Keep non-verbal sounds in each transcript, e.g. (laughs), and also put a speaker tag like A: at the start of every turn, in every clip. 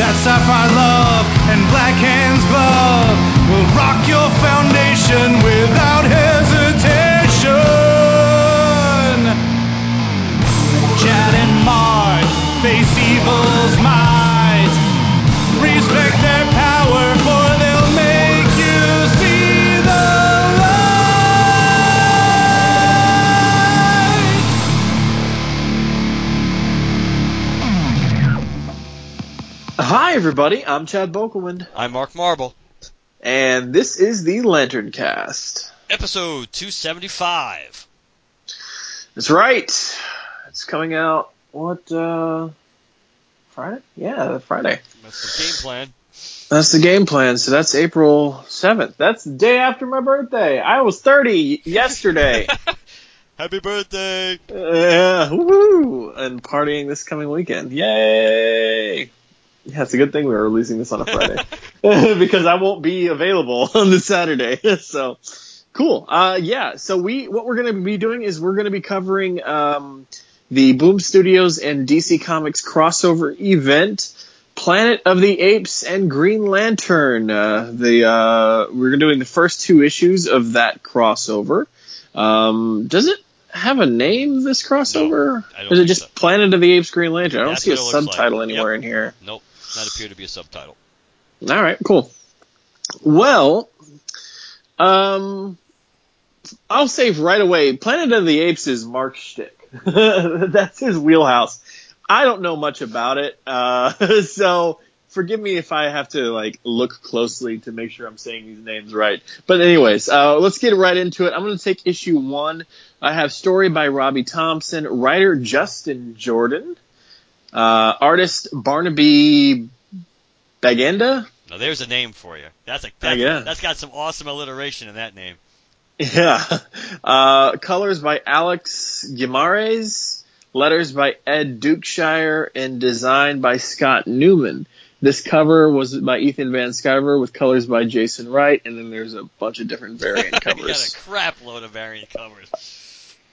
A: That sapphire love and black hands glove will rock your foundation without hesitation. Chad and Mark face evil's might.
B: Everybody. I'm Chad Bokelman,
C: I'm Mark Marble.
B: and this is the LanternCast.
C: Episode 275.
B: That's right. It's coming out what uh Friday? Yeah, Friday.
C: That's the game plan.
B: That's the game plan. So that's April 7th. That's the day after my birthday. I was 30 yesterday. (laughs)
C: Happy birthday!
B: Yeah, woo! And partying this coming weekend. Yay! Yeah, it's a good thing we were releasing this on a Friday (laughs) (laughs) because I won't be available (laughs) on the Saturday. so cool. Uh, yeah. So we what we're going to be doing is we're going to be covering um, the Boom Studios and DC Comics crossover event. Planet of the Apes and Green Lantern. Uh, the uh, we're doing the first two issues of that crossover. Um, does it have a name? This crossover?
C: I don't
B: is it just
C: so.
B: Planet of the Apes Green Lantern? I don't
C: That's
B: see a
C: looks like.
B: subtitle anywhere
C: Yep.
B: in here.
C: Nope, not appear to be a subtitle.
B: All right, cool. Well, um, I'll save right away, Planet of the Apes is Mark shtick. (laughs) That's his wheelhouse. I don't know much about it, uh, (laughs) so forgive me if I have to like look closely to make sure I'm saying these names right. But anyways, uh, let's get right into it. I'm going to take issue one. I have story by Robbie Thompson, writer Justin Jordan, uh, artist Barnaby Bagenda.
C: Now there's a name for you. That's a that's,
B: yeah.
C: that's got some awesome alliteration in that name.
B: Yeah. (laughs) Uh, colors by Alex Guimares, letters by Ed Dukeshire, and design by Scott Newman. This cover was by Ethan Van Sciver with colors by Jason Wright, and then there's a bunch of different variant covers. (laughs)
C: you got a crap load of variant covers.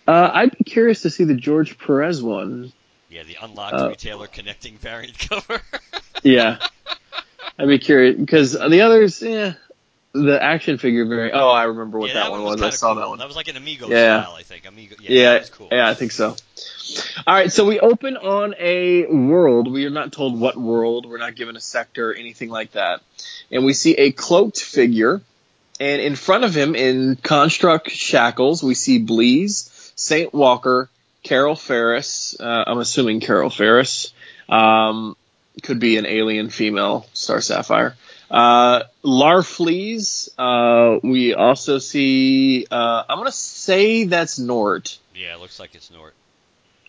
B: Uh, I'd be curious to see the George Perez one.
C: Yeah, the unlocked
B: Uh,
C: retailer connecting variant cover. (laughs)
B: Yeah. I'd be curious because the others, yeah, the action figure variant. Oh, I remember what
C: yeah,
B: that, one was. I saw
C: cool.
B: that one.
C: That was like an Amigo
B: Yeah.
C: style, I think. Amigo. Yeah,
B: Yeah,
C: that was cool.
B: yeah, I think so. All right, so we open on a world. We are not told what world. We're not given a sector, or anything like that. And we see a cloaked figure, and in front of him, in construct shackles, we see Bleeze, Saint Walker, Carol Ferris. Uh, I'm assuming Carol Ferris. Um, could be an alien female, Star Sapphire. Uh, Larfleeze, uh, we also see, uh, I'm gonna say that's Nort.
C: Yeah, it looks like it's Nort.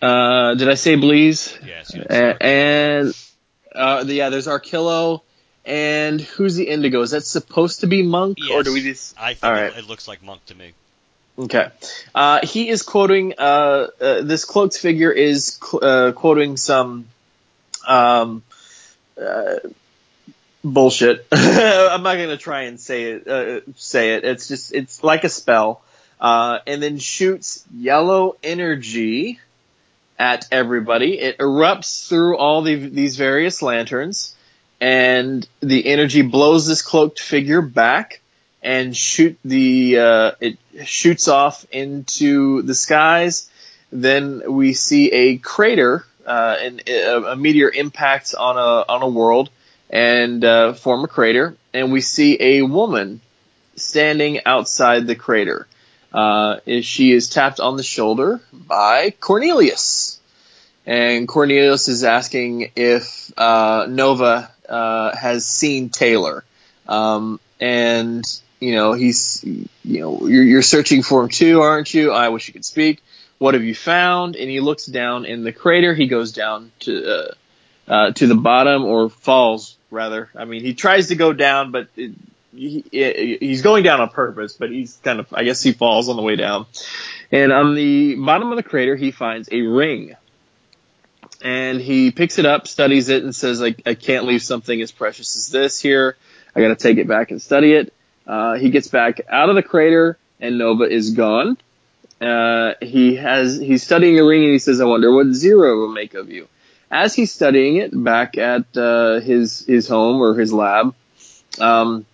B: Uh, did I say Bleez?
C: Yeah,
B: A-
C: Nort.
B: and, uh, the- yeah, there's Arkillo. And who's the Indigo? Is that supposed to be Monk, or do we just?
C: I think it, it looks like Monk to me.
B: Okay. Uh, he is quoting, uh, uh, this cloaked figure is qu- uh, quoting some, um, uh, bullshit. (laughs) I'm not gonna try and say it, uh, say it. It's just, it's like a spell. And then shoots yellow energy at everybody. It erupts through all the, these various lanterns and the energy blows this cloaked figure back and shoot the uh, it shoots off into the skies. Then we see a crater, uh, and a, a meteor impacts on a on a world and uh, form a crater, and we see a woman standing outside the crater. Uh, she is tapped on the shoulder by Cornelius, and Cornelius is asking if uh, Nova uh, has seen Taylor. Um, and you know he's you know you're, you're searching for him too, aren't you? I wish you could speak. What have you found? And he looks down in the crater. He goes down to uh, uh, to the bottom or falls rather. I mean, he tries to go down, but it, he, he's going down on purpose, but he's kind of, I guess he falls on the way down. And on the bottom of the crater, he finds a ring. And he picks it up, studies it, and says, like, I can't leave something as precious as this here. I gotta take it back and study it. Uh, he gets back out of the crater, and Nova is gone. Uh, he has, he's studying the ring and he says, I wonder what Zira will make of you. As he's studying it back at, uh, his, his home or his lab, um,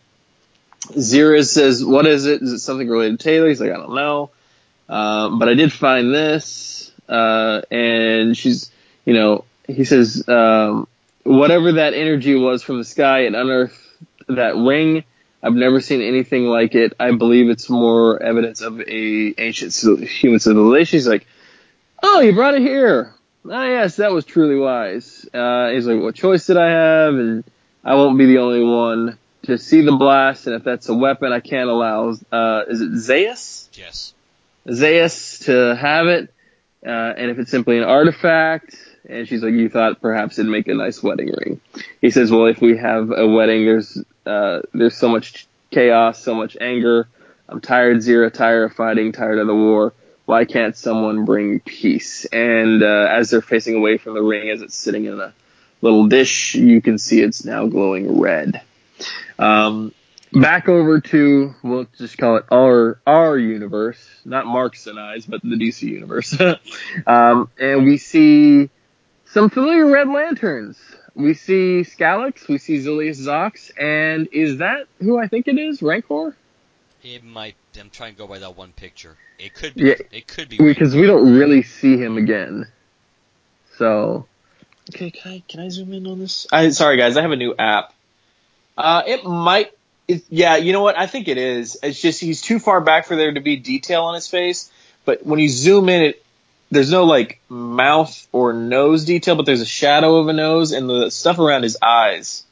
B: Zira says, what is it? Is it something related to Taylor? He's like, I don't know. Um, but I did find this, uh, and she's, you know, he says, um, whatever that energy was from the sky, it unearthed that ring. I've never seen anything like it. I believe it's more evidence of a ancient human civilization. He's like, oh, you brought it here. Ah, yes, that was truly wise. Uh, he's like, what choice did I have? And I won't be the only one to see the blast. And if that's a weapon, I can't allow, uh, is it Zaius?
C: Yes.
B: Zaius to have it. Uh, and if it's simply an artifact, and she's like, you thought perhaps it'd make a nice wedding ring. He says, well, if we have a wedding, there's, uh, there's so much chaos, so much anger. I'm tired, Zira, tired of fighting, tired of the war. Why can't someone bring peace? And, uh, as they're facing away from the ring, as it's sitting in a little dish, you can see it's now glowing red. Um, back over to we'll just call it our our universe, not Mark's and I's, but the DC universe. (laughs) um, and we see some familiar Red Lanterns. We see Skalix, we see Zilius Zox, and is that who I think it is? Rancor?
C: It might. I'm trying to go by that one picture. It could be.
B: Yeah,
C: it could be
B: because we don't really see him again. So. Okay, can I can I zoom in on this? I sorry guys, I have a new app. Uh, it might it, yeah, you know what? I think it is. It's just he's too far back for there to be detail on his face. But when you zoom in, it there's no like mouth or nose detail, but there's a shadow of a nose, and the stuff around his eyes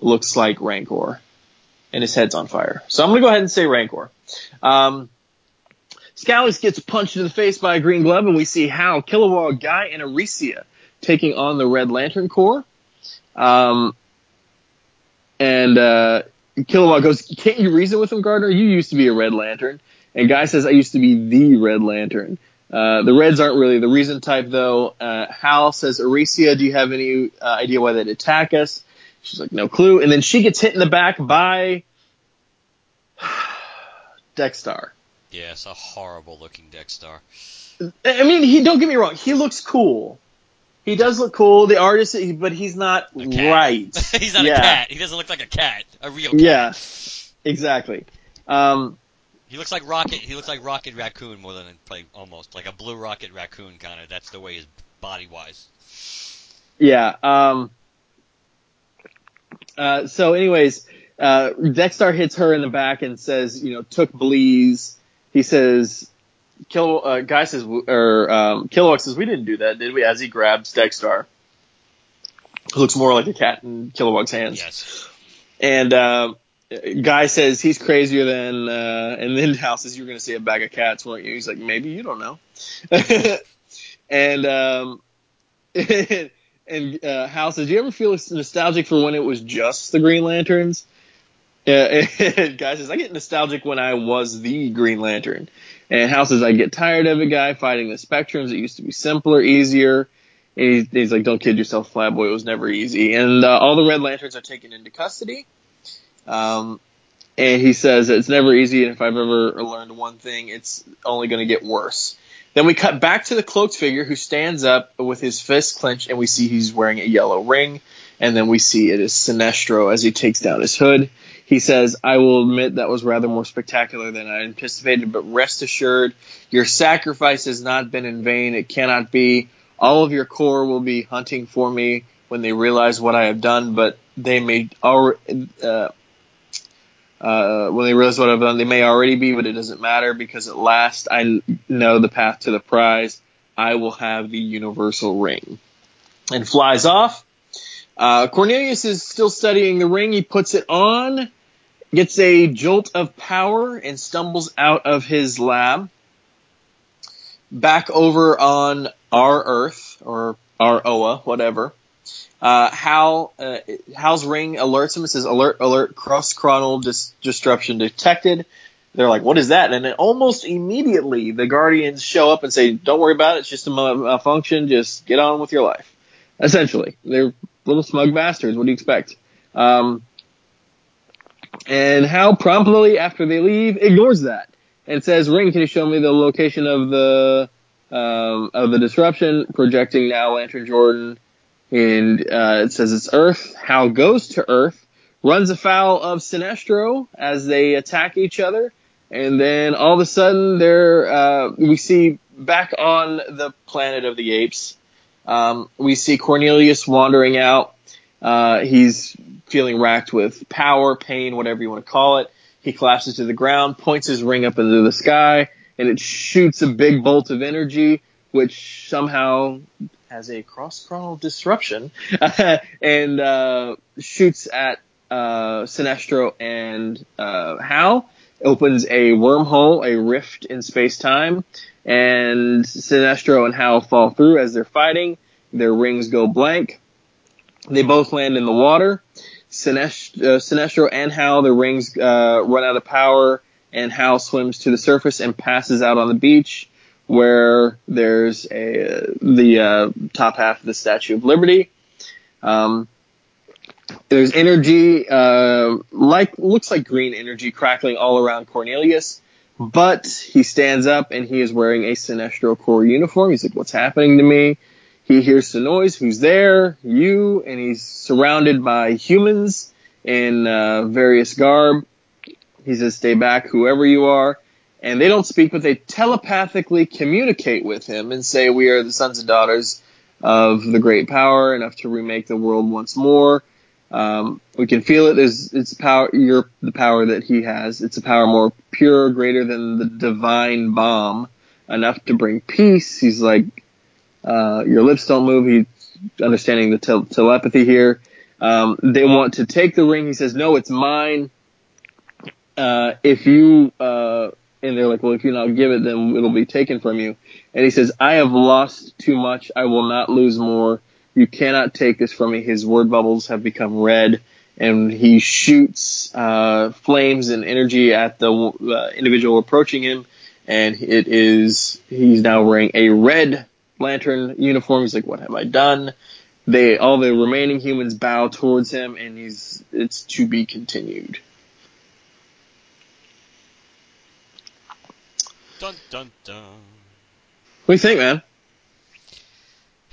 B: looks like Rancor, and his head's on fire. So I'm gonna go ahead and say Rancor. Um, gets punched in the face by a green glove, and we see Hal, Kilowog, Guy, and Arisia taking on the Red Lantern Corps. Um, and uh, Kilowog goes, "Can't you reason with him, Gardner? You used to be a Red Lantern." And Guy says, "I used to be the Red Lantern." Uh, the Reds aren't really the reason type, though. Uh, Hal says, "Arisia, do you have any uh, idea why they'd attack us?" She's like, "No clue." And then she gets hit in the back by (sighs) Dex-Starr.
C: Yeah, it's a horrible looking Dex-Starr.
B: I mean, he don't get me wrong, he looks cool. He does look cool, the artist, but he's not right. (laughs)
C: he's not
B: yeah.
C: a cat. He doesn't look like a cat, a real cat.
B: Yeah, exactly. Um,
C: he looks like Rocket. He looks like Rocket Raccoon more than like almost like a blue Rocket Raccoon kind of. That's the way his body wise.
B: Yeah. Um. Uh. So, anyways, uh, Dex-Starr hits her in the back and says, you know, took Bleez. He says, Kill uh, guy says or um, Kilowog says we didn't do that, did we? As he grabs who looks more like a cat in Kilowog's hands.
C: Yes.
B: And uh, guy says he's crazier than, uh, and then (laughs) Hal says you're going to see a bag of cats, weren't you? He's like maybe you don't know. (laughs) and um, (laughs) and uh, Hal says, "Do you ever feel nostalgic for when it was just the Green Lanterns?" Yeah, and guy says, I get nostalgic when I was the Green Lantern. And Hal says, I get tired of a guy fighting the spectrums. It used to be simpler, easier. And he's like, don't kid yourself, Flatboy. It was never easy. And uh, all the Red Lanterns are taken into custody. Um, and he says it's never easy. And if I've ever learned one thing, it's only going to get worse. Then we cut back to the cloaked figure who stands up with his fist clenched, and we see he's wearing a yellow ring. And then we see it is Sinestro as he takes down his hood. He says, I will admit that was rather more spectacular than I anticipated, but rest assured, your sacrifice has not been in vain. It cannot be. All of your corps will be hunting for me when they realize what I have done, but they may already, uh, uh, when they realize what I've done, they may already be, but it doesn't matter because at last I know the path to the prize. I will have the universal ring. And flies off. Uh, Cornelius is still studying the ring. He puts it on, gets a jolt of power, and stumbles out of his lab. Back over on our Earth, or our Oa, whatever. Uh, Hal, uh, Hal's ring alerts him. It says alert, alert, cross chronal dis- disruption detected. They're like, what is that? And then almost immediately the Guardians show up and say, don't worry about it. It's just a malfunction. Just get on with your life. Essentially, they're little smug bastards. What do you expect? Um, and Hal promptly after they leave ignores that and says, "Ring, can you show me the location of the um, of the disruption?" Projecting now Lantern Jordan, and uh, it says it's Earth. Hal goes to Earth, runs afoul of Sinestro as they attack each other, and then all of a sudden, there uh, we see back on the planet of the apes. Um, we see Cornelius wandering out. Uh, he's feeling racked with power, pain, whatever you want to call it. He collapses to the ground, points his ring up into the sky, and it shoots a big bolt of energy, which somehow has a cross chronal disruption, (laughs) and uh, shoots at uh, Sinestro and uh, Hal. Opens a wormhole, a rift in space time, and Sinestro and Hal fall through as they're fighting. Their rings go blank. They both land in the water. Sinest- uh, Sinestro and Hal, the rings uh, run out of power, and Hal swims to the surface and passes out on the beach, where there's a the uh, top half of the Statue of Liberty. Um, there's energy, uh, like looks like green energy crackling all around Cornelius, but he stands up and he is wearing a Sinestro Corps uniform. He's like, "What's happening to me?" He hears the noise. Who's there? You. And he's surrounded by humans in uh, various garb. He says, "Stay back, whoever you are." And they don't speak, but they telepathically communicate with him and say, "We are the sons and daughters of the great power, enough to remake the world once more." Um, we can feel it. There's, it's power. You're the power that he has. It's a power more pure, greater than the divine bomb, enough to bring peace. He's like, uh, your lips don't move. He's understanding the tel- telepathy here. Um, they want to take the ring. He says, no, it's mine. Uh, if you, uh, and they're like, well, if you not give it, then it'll be taken from you. And he says, I have lost too much. I will not lose more. You cannot take this from me. His word bubbles have become red and he shoots, uh, flames and energy at the uh, individual approaching him. And it is, he's now wearing a red lantern uniform. He's like, what have I done? They, all the remaining humans bow towards him and he's, it's to be continued.
C: Dun dun dun.
B: What do you think, man?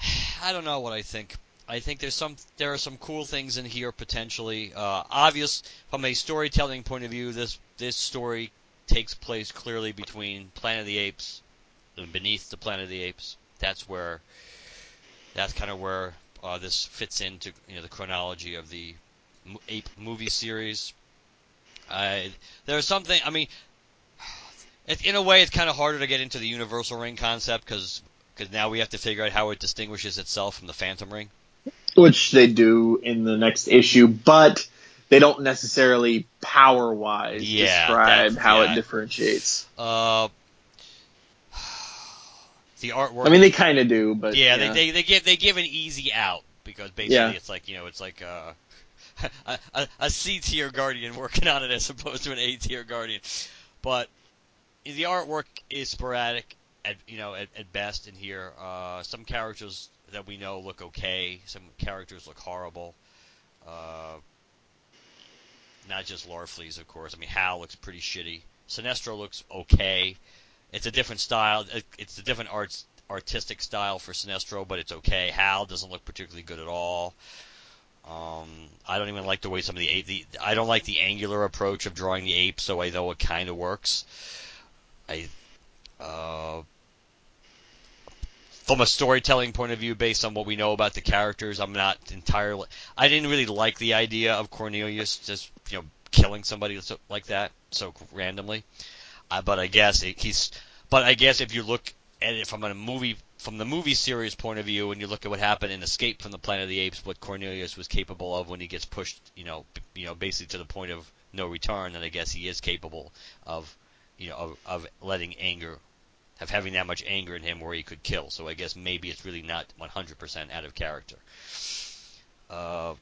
B: (sighs)
C: I don't know what I think. I think there's some there are some cool things in here potentially. Uh, obvious from a storytelling point of view, this this story takes place clearly between Planet of the Apes and beneath the Planet of the Apes. That's where that's kind of where uh, this fits into you know the chronology of the ape movie series. I there's something. I mean, it, in a way, it's kind of harder to get into the universal ring concept because because now we have to figure out how it distinguishes itself from the Phantom Ring.
B: Which they do in the next issue, but they don't necessarily power wise
C: Yeah,
B: describe how
C: yeah.
B: it differentiates.
C: Uh, the artwork.
B: I mean, they kind of do, but
C: yeah, They, they they give they give an easy out because basically
B: Yeah.
C: it's like you know it's like uh, (laughs) a a, a C tier guardian working on it as opposed to an A tier guardian, but the artwork is sporadic at you know at, at best in here. Uh, some characters that we know look okay, some characters look horrible. Uh, not just Larfleeze, of course. I mean, Hal looks pretty shitty. Sinestro looks okay. It's a different style. It's a different arts artistic style for Sinestro, but it's okay. Hal doesn't look particularly good at all. Um, I don't even like the way some of the, ape- the I don't like the angular approach of drawing the apes, so I know it kind of works. Uh, from a storytelling point of view, based on what we know about the characters, I'm not entirely. I didn't really like the idea of Cornelius just you know killing somebody so- like that so randomly. Uh, but I guess it, he's. But I guess if you look at it from a movie from the movie series point of view, and you look at what happened in Escape from the Planet of the Apes, what Cornelius was capable of when he gets pushed, you know, you know, basically to the point of no return, then I guess he is capable of, you know, of, of letting anger, of having that much anger in him where he could kill. So I guess maybe it's really not 100% out of character. uh,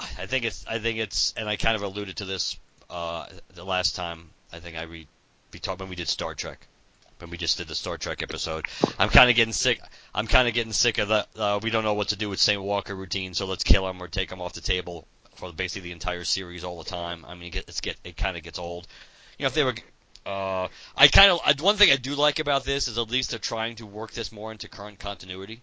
C: I think it's I think it's and I kind of alluded to this uh, the last time I think I re we talked when we did Star Trek when we just did the Star Trek episode. I'm kind of getting sick. I'm kind of getting sick of that. Uh, we don't know what to do with Saint Walker routine, so let's kill him or take him off the table for basically the entire series all the time. I mean, it get it kind of gets old. You know, if they were. Uh, I kind of one thing I do like about this is at least they're trying to work this more into current continuity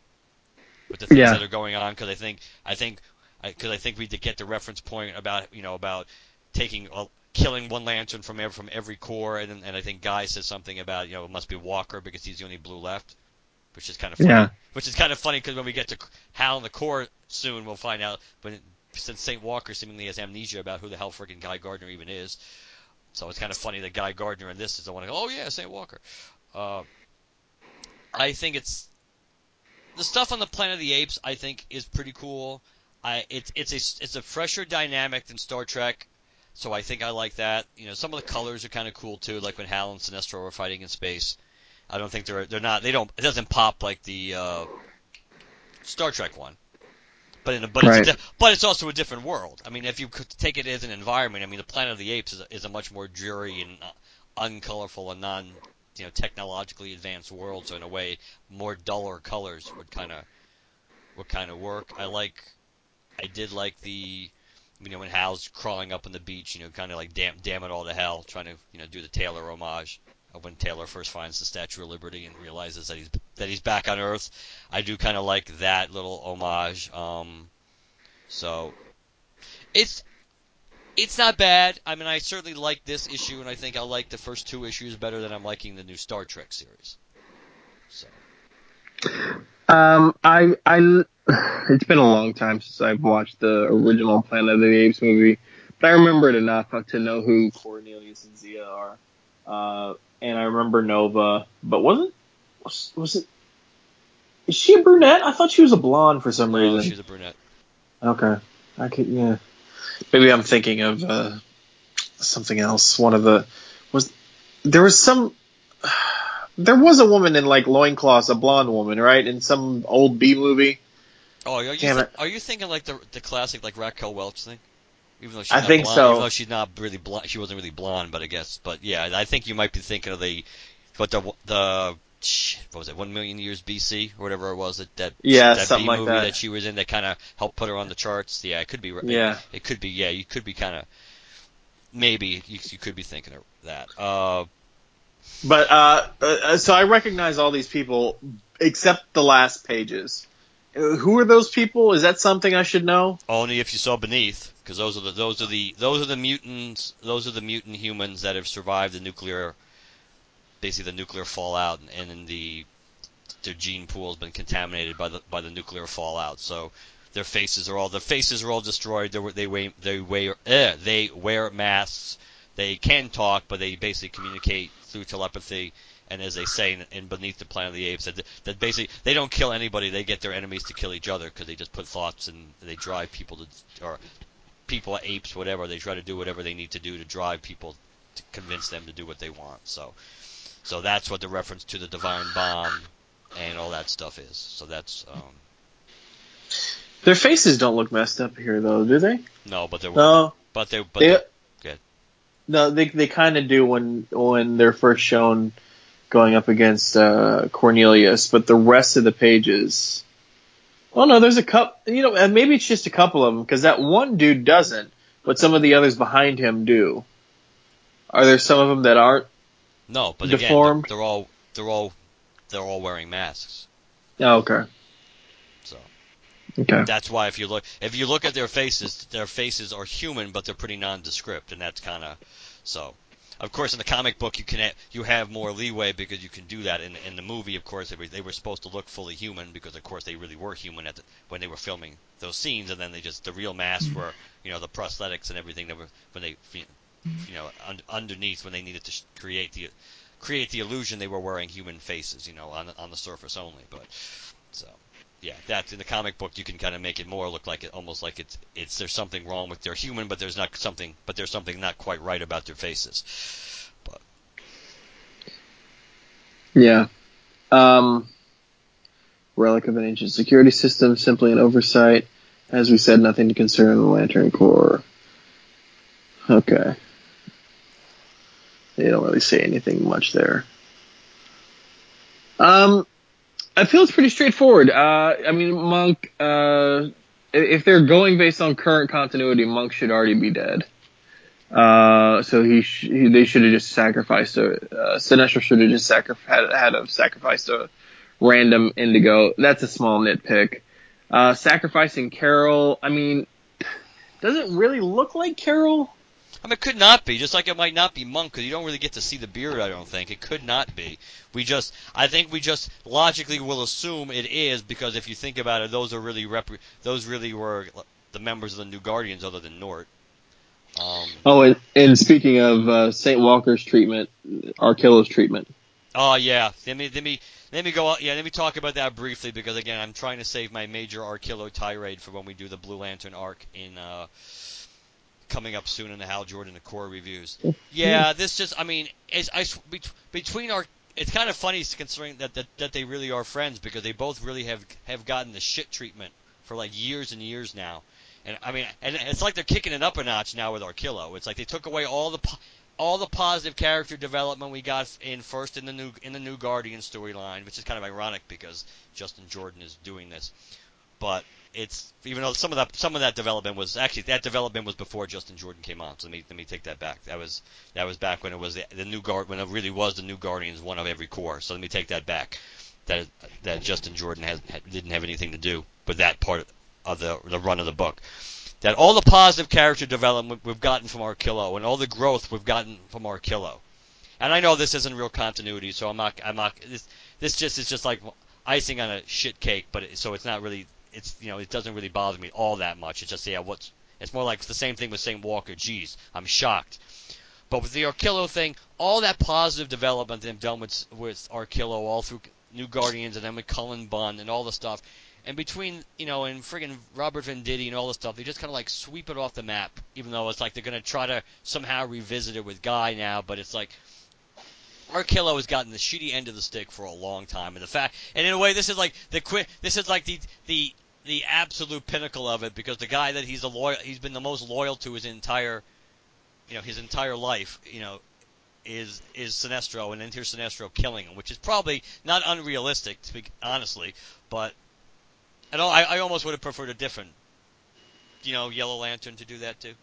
C: with the things
B: Yeah.
C: that are going on because I think I think because I, think we did get the reference point about you know about taking uh, killing one lantern from every, from every core and and I think Guy says something about you know it must be Walker because he's the only blue left, which is kind of funny.
B: Yeah.
C: Which is kind of funny because when we get to Hal and the core soon, we'll find out. But since Saint Walker seemingly has amnesia about who the hell freaking Guy Gardner even is, so it's kind of funny that Guy Gardner in this is the one. Oh yeah, Saint Walker. Uh, I think it's the stuff on the Planet of the Apes. I think is pretty cool. I it's it's a it's a fresher dynamic than Star Trek, so I think I like that. You know, some of the colors are kind of cool too, like when Hal and Sinestro were fighting in space. I don't think they're they're not they don't it doesn't pop like the uh, Star Trek one. But in a, but
B: Right.
C: it's a, but it's also a different world. I mean, if you could take it as an environment, I mean, the Planet of the Apes is a, is a much more dreary and uh, uncolorful and non you know technologically advanced world. So in a way, more duller colors would kind of would kind of work. I like I did like the you know when Hal's crawling up on the beach, you know, kind of like damn damn it all to hell, trying to you know do the Taylor homage when Taylor first finds the Statue of Liberty and realizes that he's that he's back on Earth. I do kind of like that little homage. Um, so it's it's not bad. I mean, I certainly like this issue, and I think I like the first two issues better than I'm liking the new Star Trek series. So
B: Um, I, I, it's been a long time since I've watched the original Planet of the Apes movie, but I remember it enough to know who Cornelius and Zira are. Uh, and I remember Nova, but wasn't, was, was it, is she a brunette? I thought she was a blonde for some
C: no,
B: reason.
C: she's a brunette.
B: Okay. I could, yeah. Maybe I'm thinking of, uh, something else. One of the, was, there was some, (sighs) there was a woman in like loincloths, a blonde woman, right? In some old B movie.
C: Oh, are you
B: it.
C: are you thinking like the the classic like Raquel Welch thing? Even though she's
B: I think
C: blonde,
B: so.
C: Even though she's not really blonde, she wasn't really blonde, but I guess. But yeah, I think you might be thinking of the, what the the what was it, one million years BC or whatever it was that that
B: Yeah,
C: that
B: something
C: B
B: like
C: movie
B: that.
C: that. she was in that kind of helped put her on the charts. Yeah, it could be.
B: Yeah.
C: it, could be. Yeah, you could be kind of maybe you, you could be thinking of that. Uh,
B: But uh, uh, so I recognize all these people except the last pages. Who are those people? Is that something I should know?
C: Only if you saw beneath, because those are the those are the those are the mutants. Those are the mutant humans that have survived the nuclear, basically the nuclear fallout, and, and the their gene pool has been contaminated by the by the nuclear fallout. So their faces are all their faces are all destroyed. They they wear they wear eh, they wear masks. They can talk, but they basically communicate through telepathy. And as they say in, in Beneath the Planet of the Apes, that, that basically they don't kill anybody; they get their enemies to kill each other because they just put thoughts and they drive people to, or people, are apes, whatever. They try to do whatever they need to do to drive people to convince them to do what they want. So, so that's what the reference to the divine bomb and all that stuff is. So that's um,
B: Their faces don't look messed up here, though, do they?
C: no, but they're
B: No.
C: but they but
B: They,
C: good.
B: no, they they kind of do when when they're first shown going up against uh, Cornelius, but the rest of the pages. Oh no, there's a cup. You know, and maybe it's just a couple of them because that one dude doesn't, but some of the others behind him do. Are there some of them that aren't?
C: no, but
B: Deformed?
C: again, they're all they're all they're all wearing masks.
B: Oh, okay.
C: So
B: Okay.
C: that's why if you look if you look at their faces, their faces are human, but they're pretty nondescript, and that's kind of so. Of course, in the comic book, you can ha- you have more leeway because you can do that. In in the movie, of course, they were, they were supposed to look fully human because, of course, they really were human at the, when they were filming those scenes, and then they just the real masks mm-hmm. were you know the prosthetics and everything that were when they you know mm-hmm. un- underneath when they needed to sh- create the create the illusion they were wearing human faces, you know, on on the surface only. But so yeah, that's in the comic book. You can kind of make it more look like it almost like it's it's there's something wrong with their human, but there's not something, but there's something not quite right about their faces. But
B: Yeah. Um, relic of an ancient security system, simply an oversight. As we said, nothing to concern the Lantern Corps. Okay. They don't really say anything much there. Um, I feel it's pretty straightforward. Uh, I mean, Monk. Uh, if they're going based on current continuity, Monk should already be dead. Uh, so he, sh- he they should have just sacrificed a uh, Sinestro should have just sacri- had had have sacrificed a random Indigo. That's a small nitpick. Uh, sacrificing Carol, I mean, does it really look like Carol?
C: I mean, it could not be. Just like it might not be Monk, because you don't really get to see the beard. I don't think it could not be. We just, I think we just logically will assume it is because if you think about it, those are really rep- those really were the members of the New Guardians, other than Nort. Um,
B: Oh, and, and speaking of uh, Saint Walker's treatment, Arkillo's treatment.
C: Oh yeah, let me let me let me go. Yeah, let me talk about that briefly because again, I'm trying to save my major Arkillo tirade for when we do the Blue Lantern arc in uh, coming up soon in the Hal Jordan the core reviews. (laughs) Yeah, this just I mean, it's I s- between our it's kind of funny considering that, that that they really are friends because they both really have have gotten the shit treatment for like years and years now. And I mean, and it's like they're kicking it up a notch now with Arkillo. It's like they took away all the all the positive character development we got in first in the new in the new Guardian storyline, which is kind of ironic because Justin Jordan is doing this. But it's even though some of that some of that development was actually that development was before Justin Jordan came on. So let me let me take that back. That was that was back when it was the, the new guard when it really was the new Guardians one of every core. So let me take that back. That that Justin Jordan has didn't have anything to do with that part of the the run of the book that all the positive character development we've gotten from Arkillo and all the growth we've gotten from Arkillo. And I know this isn't real continuity, so I'm not. I'm not. This this just is just like icing on a shit cake, but it, so it's not really. It's you know it doesn't really bother me all that much. It's just yeah, what's it's more like the same thing with Saint Walker. Jeez, I'm shocked. But with the Arkillo thing, all that positive development they've done with with Arkillo all through New Guardians and then with Cullen Bunn and all the stuff, and between you know and friggin' Robert Venditti and all the stuff, they just kind of like sweep it off the map. Even though it's like they're gonna try to somehow revisit it with Guy now, but it's like Arkillo has gotten the shitty end of the stick for a long time, and the fact, and in a way, this is like the quit. This is like the the the absolute pinnacle of it because the guy that he's a loyal, he's been the most loyal to his entire, you know, his entire life, you know, is is Sinestro, and then here's Sinestro killing him, which is probably not unrealistic, to speak honestly, but I. I, I almost would have preferred a different, you know, Yellow Lantern to do that too.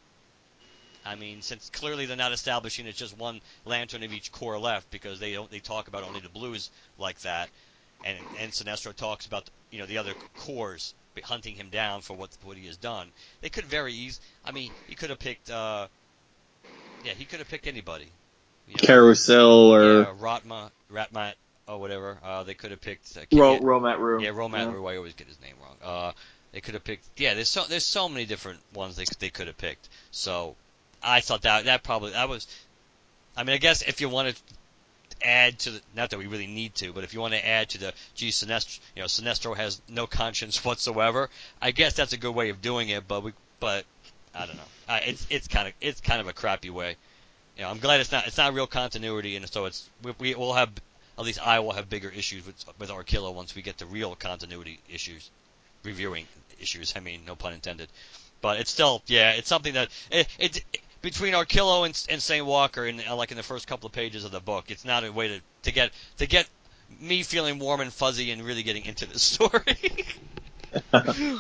C: I mean, since clearly they're not establishing it's just one lantern of each core left because they don't they talk about only the blues like that, and and Sinestro talks about you know the other cores hunting him down for what what he has done. They could very easy. I mean, he could have picked. uh Yeah, he could have picked anybody. You know,
B: Karu-Sil or
C: yeah, Ratma, Ratmat, or whatever. Uh, they could have picked. Uh,
B: Ro-
C: Kid-
B: Romat-Ru.
C: yeah, Romat Rue. I always get his name wrong. Uh, they could have picked. Yeah, there's so there's so many different ones they they could have picked. So I thought that that probably that was. I mean, I guess if you want to add to the not that we really need to, but if you want to add to the gee, Sinestro, you know, Sinestro has no (laughs) conscience whatsoever. I guess that's a good way of doing it, but we but I don't know. Uh, it's it's kind of it's kind of a crappy way. You know, I'm glad it's not it's not real continuity, and so it's we, we will have at least I will have bigger issues with with Arkillo once we get to real continuity issues, reviewing issues. I mean, no pun intended. But it's still yeah, it's something that it, it between Arkillo and, and Saint Walker, and uh, like in the first couple of pages of the book, it's not a way to to get to get me feeling warm and fuzzy and really getting into the (laughs) story. (laughs)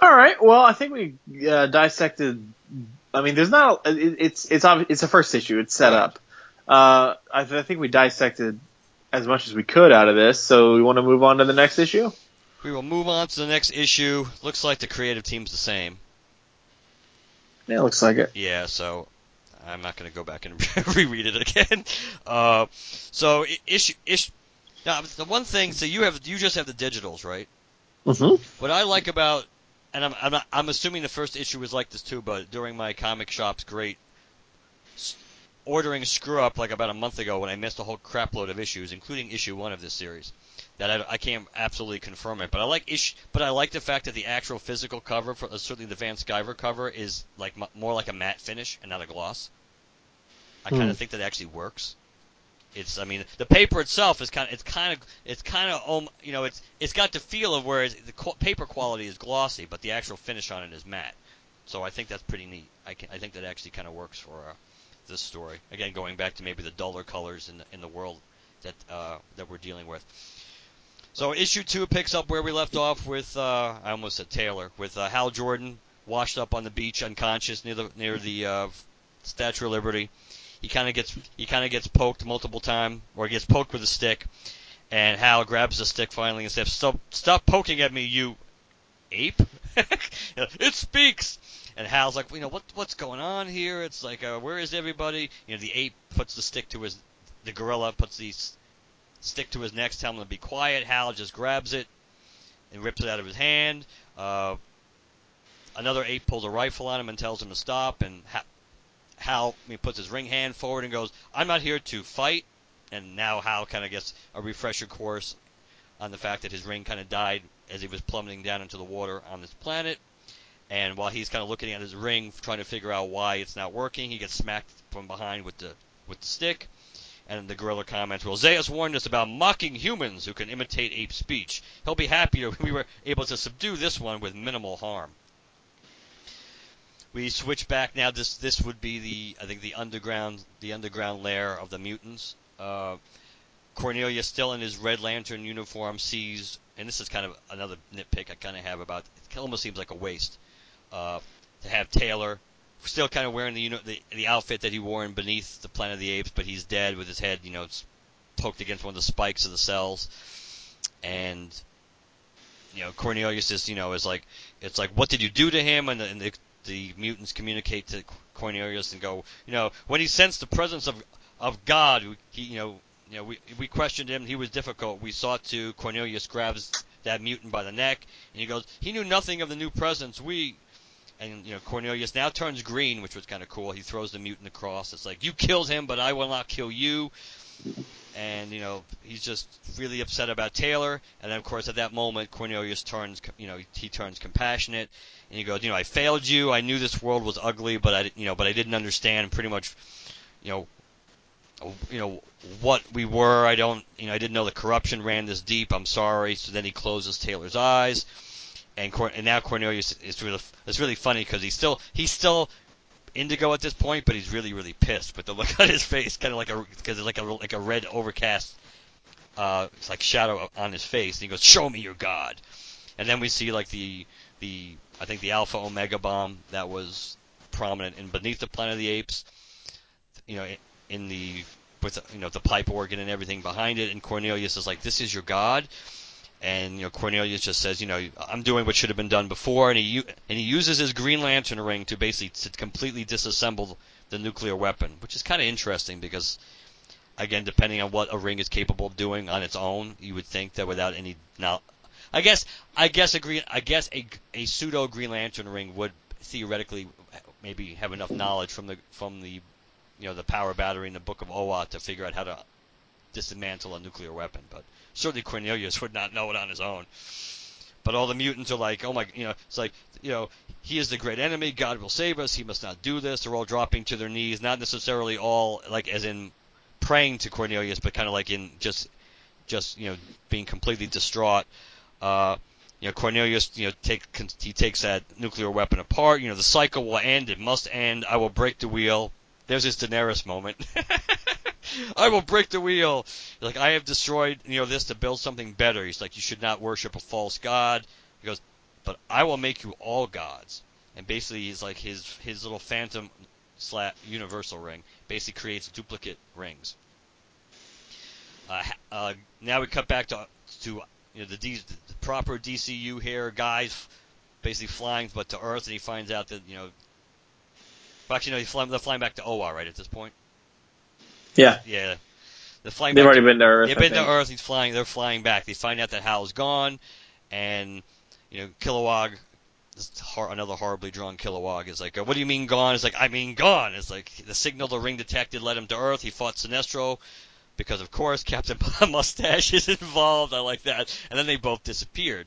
B: All right. Well, I think we uh, dissected. I mean, there's not. A, it, it's it's it's a first issue. It's set up. Uh, I, th- I think we dissected as much as we could out of this. So we want to move on to the next issue.
C: we will move on to the next issue. Looks like the creative team's the same.
B: Yeah, looks like it.
C: Yeah, so I'm not going to go back and (laughs) reread it again. Uh, so issue issue. Now the one thing, so you have you just have the digitals, right?
B: Mm-hmm.
C: What I like about, and I'm I'm, not, I'm assuming the first issue was like this too, but during my comic shop's great ordering screw up like about a month ago when I missed a whole crapload of issues, including issue one of this series. That I, I can't absolutely confirm it, but I like ish, but I like the fact that the actual physical cover, for, uh, certainly the Van Sciver cover, is like m- more like a matte finish and not a gloss. I kind
B: Hmm.
C: of think that actually works. it's I mean the paper itself is kind of it's kind of it's kind of um you know it's it's got the feel of where the qu- paper quality is glossy, but the actual finish on it is matte. So I think that's pretty neat. I can, I think that actually kind of works for uh, this story. Again, going back to maybe the duller colors in the, in the world that uh, that we're dealing with. So issue two picks up where we left off with uh, I almost said Taylor with uh, Hal Jordan washed up on the beach unconscious near the near the uh, Statue of Liberty. He kind of gets he kind of gets poked multiple times or gets poked with a stick, and Hal grabs the stick finally and says, "Stop stop poking at me, you ape!" (laughs) it speaks. And Hal's like, you know, what what's going on here? It's like, uh, where is everybody? You know, the ape puts the stick to his, the gorilla puts the stick to his neck, telling him to be quiet. Hal just grabs it and rips it out of his hand. Uh, another ape pulls a rifle on him and tells him to stop. And Hal he puts his ring hand forward and goes, "I'm not here to fight." And now Hal kind of gets a refresher course on the fact that his ring kind of died as he was plummeting down into the water on this planet. And while he's kind of looking at his ring, trying to figure out why it's not working, he gets smacked from behind with the with the stick. And the gorilla comments, "Well, Zaius warned us about mocking humans who can imitate ape speech. He'll be happy if we were able to subdue this one with minimal harm." We switch back now. This this would be the I think the underground the underground lair of the mutants. Uh, Cornelius, still in his Red Lantern uniform, sees, and this is kind of another nitpick I kind of have about. It almost seems like a waste uh, to have Taylor still kind of wearing the, you know, the the outfit that he wore in Beneath the Planet of the Apes, but he's dead with his head, you know, poked against one of the spikes of the cells, and you know Cornelius is, you know, is like it's like what did you do to him? And the, and the, the mutants communicate to Cornelius and go, you know, when he sensed the presence of of God, he, you know, you know, we we questioned him. He was difficult. We sought to. Cornelius grabs that mutant by the neck, and he goes, he knew nothing of the new presence. We and you know Cornelius now turns green, which was kind of cool. He throws the mutant across. It's like you killed him, but I will not kill you. And you know he's just really upset about Taylor. And then of course at that moment Cornelius turns, you know, he turns compassionate, and he goes, you know, I failed you. I knew this world was ugly, but I, you know, but I didn't understand pretty much, you know, you know what we were. I don't, you know, I didn't know the corruption ran this deep. I'm sorry. So then he closes Taylor's eyes and Cor- and now Cornelius is really it's really funny because he's still he's still indigo at this point, but he's really really pissed. But the look (laughs) on his face, kind of like a because it's like a like a red overcast, uh, it's like shadow on his face. And he goes, "Show me your god," and then we see like the the I think the Alpha Omega bomb that was prominent in Beneath the Planet of the Apes. You know, in the with you know the pipe organ and everything behind it, and Cornelius is like, "This is your god." And you know Cornelius just says, you know, I'm doing what should have been done before, and he and he uses his Green Lantern ring to basically to completely disassemble the nuclear weapon, which is kind of interesting because, again, depending on what a ring is capable of doing on its own, you would think that without any now, I guess I guess a green I guess a a pseudo Green Lantern ring would theoretically maybe have enough knowledge from the from the you know the power battery in the Book of Oa to figure out how to dismantle a nuclear weapon, but certainly Cornelius would not know it on his own. But all the mutants are like, oh my, you know, it's like, you know, he is the great enemy. God will save us. He must not do this. They're all dropping to their knees, not necessarily all like as in praying to Cornelius, but kind of like in just, just you know, being completely distraught. Uh, you know, Cornelius, you know, take he takes that nuclear weapon apart. You know, the cycle will end. It must end. I will break the wheel. There's his Daenerys moment. (laughs) (laughs) I will break the wheel. Like I have destroyed, you know, this to build something better. He's like, you should not worship a false god. He goes, but I will make you all gods. And basically, he's like his his little phantom slat universal ring basically creates duplicate rings. Uh, uh, now we cut back to to you know the, D, the proper DCU here guys basically flying but to Earth, and he finds out that you know. Well, actually, no, flying, they're flying back to Oa right at this point.
B: Yeah.
C: Yeah. They're flying
B: They've already
C: to,
B: been to Earth.
C: They've
B: I
C: been to. Earth. He's flying. They're flying back. They find out that Hal's gone, and you know Kilowog, hor- another horribly drawn Kilowog, is like, "What do you mean gone?" It's like, "I mean gone." It's like the signal the ring detected led him to Earth. He fought Sinestro because, of course, (laughs) Captain (laughs) Mustache is involved. I like that. And then they both disappeared.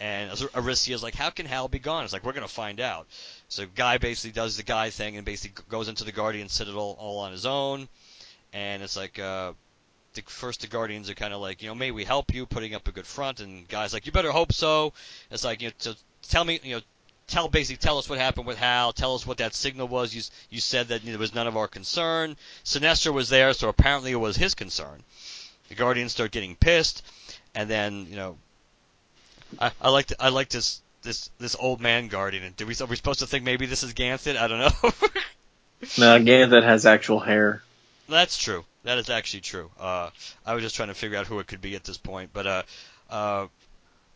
C: And Arisia's like, "How can Hal be gone?" It's like, "We're gonna find out." So Guy basically does the Guy thing and basically goes into the Guardian Citadel all on his own and it's like uh, the first the Guardians are kind of like, you know, may we help you, putting up a good front, and guys like, you better hope so. It's like, you know, tell me, you know, tell basically tell us what happened with Hal. Tell us what that signal was. You you said that it was none of our concern. Sinestro was there, so apparently it was his concern. The Guardians start getting pissed, and then you know, I, I like I like this this this old man Guardian. Did we are we supposed to think maybe this is Ganthet? I don't know. (laughs)
B: no, Ganthet has actual hair.
C: That's true. That is actually true. Uh, I was just trying to figure out who it could be at this point, but uh, uh,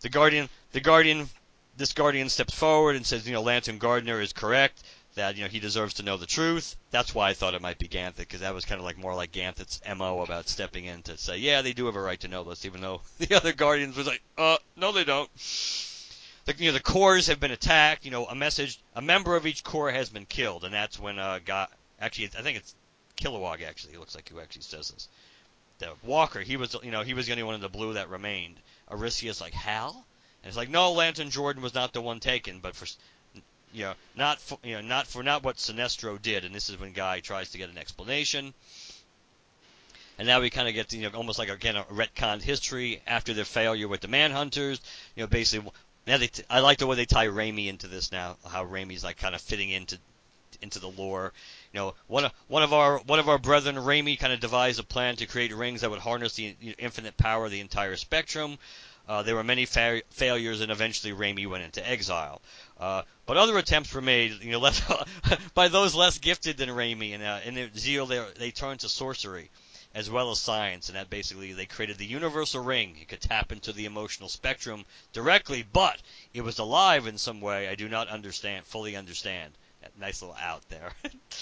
C: the Guardian, the Guardian, this Guardian steps forward and says, you know, Lantern Gardner is correct. That you know he deserves to know the truth. That's why I thought it might be Ganthet because that was kind of like more like Ganthet's mo about stepping in to say, yeah, they do have a right to know this, even though (laughs) the other Guardians was like, uh, no, they don't. The, you know, the Corps have been attacked. You know, a message, a member of each Corps has been killed, and that's when uh, got actually, I think it's Kilowog actually. He looks like who actually says this. The Walker, he was you know he was the only one in the blue that remained. Arisia's like Hal, and it's like no, Lantern Jordan was not the one taken, but for you know not for you know not for not what Sinestro did, and this is when Guy tries to get an explanation. And now we kind of get you know almost like again a retconned history after their failure with the Manhunters. You know basically now they t- I like the way they tie Rami into this now. How Rami's like kind of fitting into into the lore. You know, one of one of our one of our brethren, Rami, kind of devised a plan to create rings that would harness the infinite power of the entire spectrum. Uh, there were many fa- failures, and eventually Rami went into exile. Uh, but other attempts were made, you know, (laughs) less, by those less gifted than Rami, and uh, in their zeal, they, they turned to sorcery as well as science, and that basically they created the universal ring. It could tap into the emotional spectrum directly, but it was alive in some way I do not understand, fully understand nice little out there.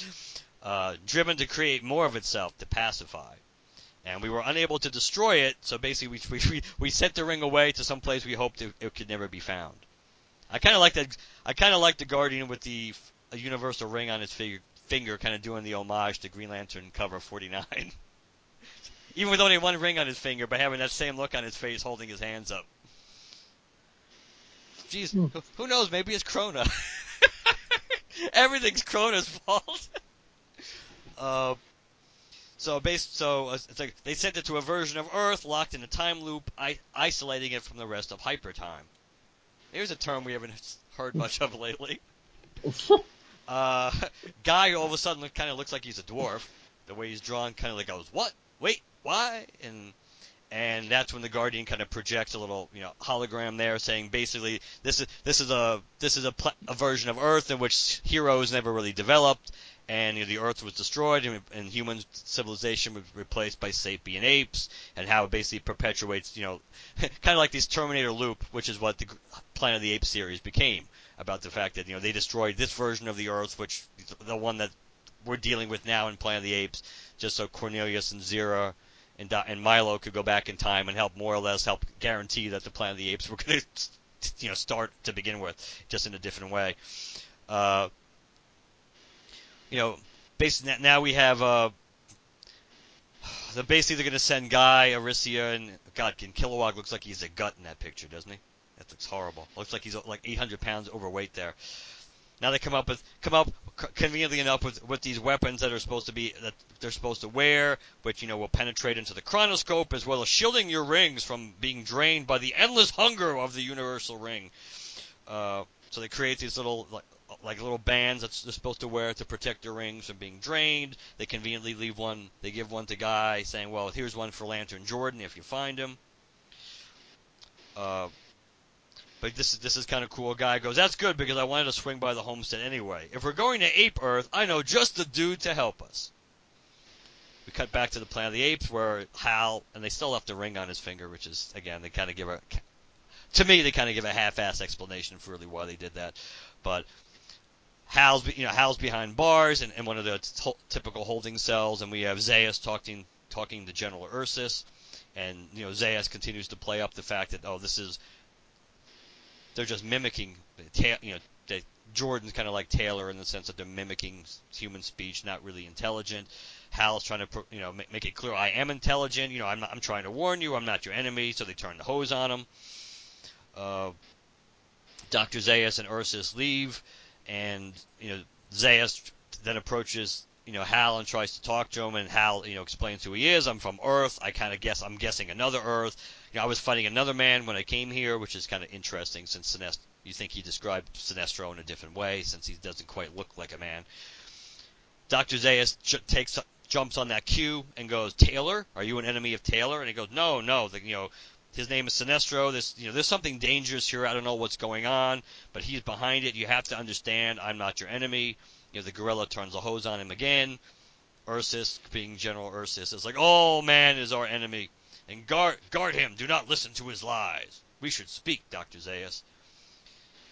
C: (laughs) uh, driven to create more of itself to pacify. And we were unable to destroy it, so basically we, (laughs) we, we sent the ring away to some place we hoped it, it could never be found. I kind of like that. I kind of like the Guardian with the a universal ring on his figure, finger, kind of doing the homage to Green Lantern cover 49. (laughs) Even with only one ring on his finger, but having that same look on his face, holding his hands up. Jeez, hmm. who, who knows? Maybe it's Krona. (laughs) Everything's Krona's fault. (laughs) uh, so based, so uh, it's like they sent it to a version of Earth locked in a time loop, I- isolating it from the rest of hypertime. Here's a term we haven't heard much of lately. (laughs) uh, guy all of a sudden kind of looks like he's a dwarf. The way he's drawn kind of like goes, what? Wait, why? And and that's when the Guardian kind of projects a little, you know, hologram there, saying basically this is this is a this is a, pl- a version of Earth in which heroes never really developed, and you know, the Earth was destroyed, and, and human civilization was replaced by sapient apes, and how it basically perpetuates, you know, (laughs) kind of like this Terminator loop, which is what the Planet of the Apes series became about the fact that you know they destroyed this version of the Earth, which the one that we're dealing with now in Planet of the Apes, just so Cornelius and Zira and, and Milo could go back in time and help more or less help guarantee that the Planet of the Apes were (laughs) going to, you know, start to begin with, just in a different way. Uh, you know, basically now we have uh, the basically they're going to send Guy, Arisia, and God, and Kilowog looks like he's a gut in that picture, doesn't he? That looks horrible. Looks like he's like 800 pounds overweight there. Now they come up with come up conveniently enough with with these weapons that are supposed to be that they're supposed to wear, which you know will penetrate into the chronoscope as well as shielding your rings from being drained by the endless hunger of the universal ring. Uh, so they create these little like like little bands that they're supposed to wear to protect their rings from being drained. They conveniently leave one. They give one to Guy, saying, "Well, here's one for Lantern Jordan if you find him." Uh, but this is this is kind of cool. A guy goes, "That's good because I wanted to swing by the homestead anyway. If we're going to Ape Earth, I know just the dude to help us." We cut back to the Planet of the Apes where Hal and they still left a ring on his finger, which is again they kind of give a to me they kind of give a half-ass explanation for really why they did that, but. Hal's, you know, Hal's behind bars in, in one of the t- typical holding cells, and we have Zaius talking talking to General Ursus, and you know Zaius continues to play up the fact that oh this is they're just mimicking, you know, Jordan's kind of like Taylor in the sense that they're mimicking human speech, not really intelligent. Hal's trying to, you know, make it clear I am intelligent. You know, I'm not, I'm trying to warn you. I'm not your enemy. So they turn the hose on him. Uh, Dr. Zaius and Ursus leave, and you know, Zaius then approaches you know, Hal and tries to talk to him, and Hal, you know, explains who he is. I'm from Earth. I kind of guess I'm guessing another Earth. You know, I was fighting another man when I came here, which is kind of interesting since Sinestro, you think he described Sinestro in a different way since he doesn't quite look like a man. Dr. Zaius j- takes jumps on that cue and goes, "Taylor, are you an enemy of Taylor?" And he goes, "No, no, the, you know, his name is Sinestro. This, you know, there's something dangerous here. I don't know what's going on, but he's behind it. You have to understand. I'm not your enemy." You know, the gorilla turns the hose on him again. Ursus, being General Ursus, is like, "Oh man is our enemy, and guard guard him. Do not listen to his lies. We should speak, Doctor Zaius."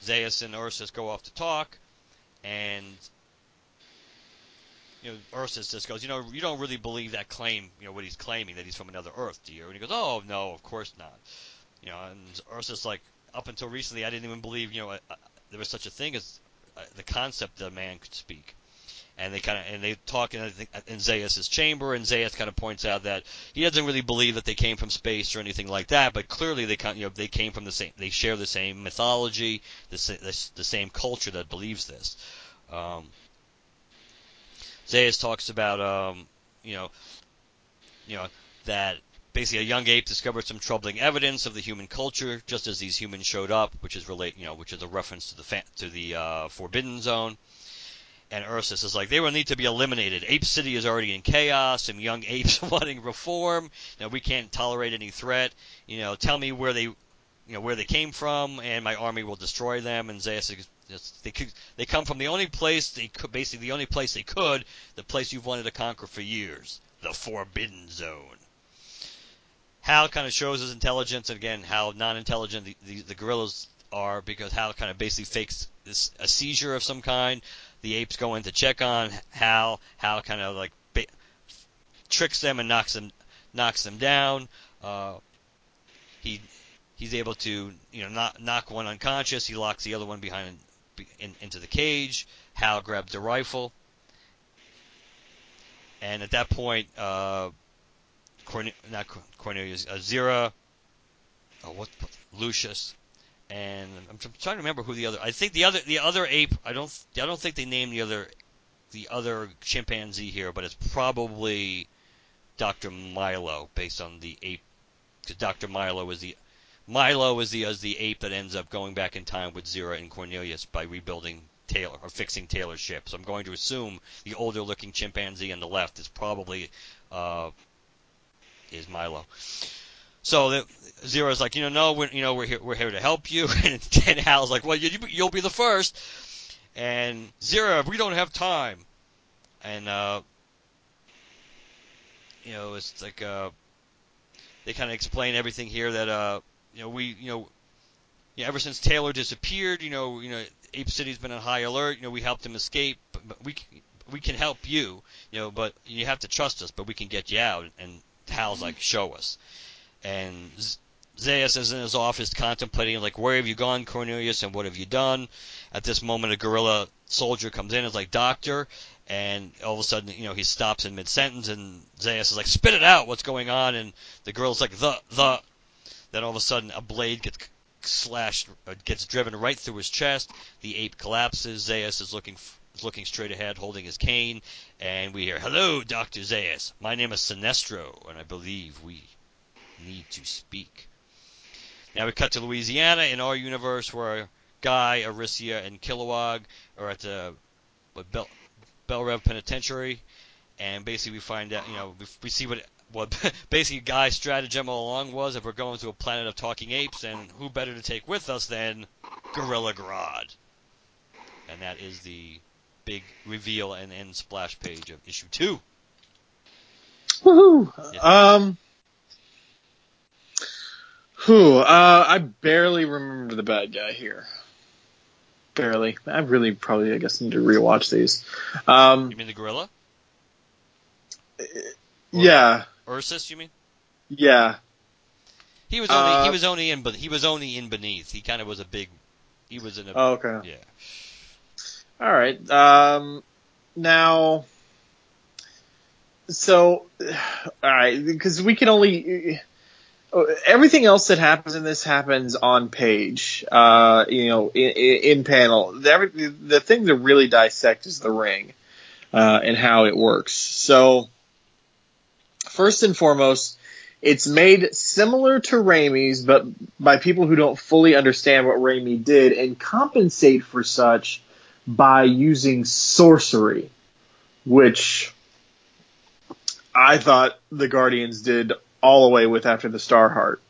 C: Zaius and Ursus go off to talk, and you know, Ursus just goes, you know, you don't really believe that claim, you know, what he's claiming that he's from another Earth, do you? And he goes, oh no, of course not. You know, and Ursus like, up until recently, I didn't even believe, you know, uh, uh, there was such a thing as uh, the concept that a man could speak. And they kind of and they talk in, in chamber, and Zaius kind of points out that he doesn't really believe that they came from space or anything like that, but clearly they you know they came from the same, they share the same mythology, the, the, the same culture that believes this. Um, talks about, um, you know, you know that basically a young ape discovered some troubling evidence of the human culture just as these humans showed up, which is relate, you know, which is a reference to the fa- to the uh, Forbidden Zone. And Ursus is like, they will need to be eliminated. Ape City is already in chaos, and young apes (laughs) wanting reform. You know, we can't tolerate any threat. You know, tell me where they, you know, where they came from, and my army will destroy them. And Zaius they could, they come from the only place they could, basically the only place they could, the place you've wanted to conquer for years, the Forbidden Zone. Hal kind of shows his intelligence, and again, how non-intelligent the, the, the gorillas are, because Hal kind of basically fakes this a seizure of some kind. The apes go in to check on Hal. Hal kind of like ba- tricks them and knocks them knocks them down. Uh, he he's able to you know knock, knock one unconscious. He locks the other one behind in, into the cage. Hal grabs a rifle, and at that point, uh, Corne- not Cornelius, uh, Zira, oh, what, Lucius, and I'm, trying to remember who the other. I think the other the other ape. I don't I don't think they named the other the other chimpanzee here, but it's probably Dr. Milo based on the ape because Dr. Milo is the Milo is the is the ape that ends up going back in time with Zira and Cornelius by rebuilding Taylor or fixing Taylor's ship. So I'm going to assume the older looking chimpanzee on the left is probably uh, is Milo. So the, Zira's like, you know, no, we're, you know, we're here, we're here to help you, (laughs) and, and Hal's like, well, you, you'll be the first. And Zira, we don't have time. And uh, you know, it's like uh, they kind of explain everything here that uh, you know, we, you know, yeah, ever since Taylor disappeared, you know, you know, Ape City's been on high alert. You know, we helped him escape, but, but we we can help you, you know, but you have to trust us. But we can get you out. And Hal's like, show us. And Zaius is in his office contemplating, like, where have you gone, Cornelius, and what have you done? At this moment, a gorilla soldier comes in is like, Doctor, and all of a sudden, you know, he stops in mid sentence, and Zaius is like, spit it out, what's going on? And the gorilla's like, the, the, then all of a sudden, a blade gets slashed, uh, gets driven right through his chest. The ape collapses. Zaius is looking is looking straight ahead, holding his cane, and we hear, "Hello, Doctor Zaius. My name is Sinestro, and I believe we need to speak." Now we cut to Louisiana in our universe, where Guy, Arisia, and Kilowog are at the Bel, Belle Reve Penitentiary, and basically we find out, you know, we, we see what what (laughs) basically Guy's stratagem all along was if we're going to a planet of talking apes, and who better to take with us than Gorilla Grodd? And that is the big reveal and end splash page of issue two.
B: Woohoo! Yeah. Um. Who? Uh, I barely remember the bad guy here. Barely. I really probably, I guess, need to rewatch these. Um,
C: you mean the gorilla?
B: Or yeah.
C: Ursus, you mean?
B: Yeah.
C: He was only uh, he was only in but he was only in beneath. He kind of was a big. He was in a.
B: Oh, okay.
C: Yeah.
B: All right. Um, now, so, (sighs) all right, because we can only everything else that happens in this happens on page. Uh, you know, in, in panel. The, the thing to really dissect is the ring. uh, and how it works. So, first and foremost, it's made similar to Rami's, but by people who don't fully understand what Rami did and compensate for such by using sorcery, which I thought the Guardians did all the way with after the Star Heart.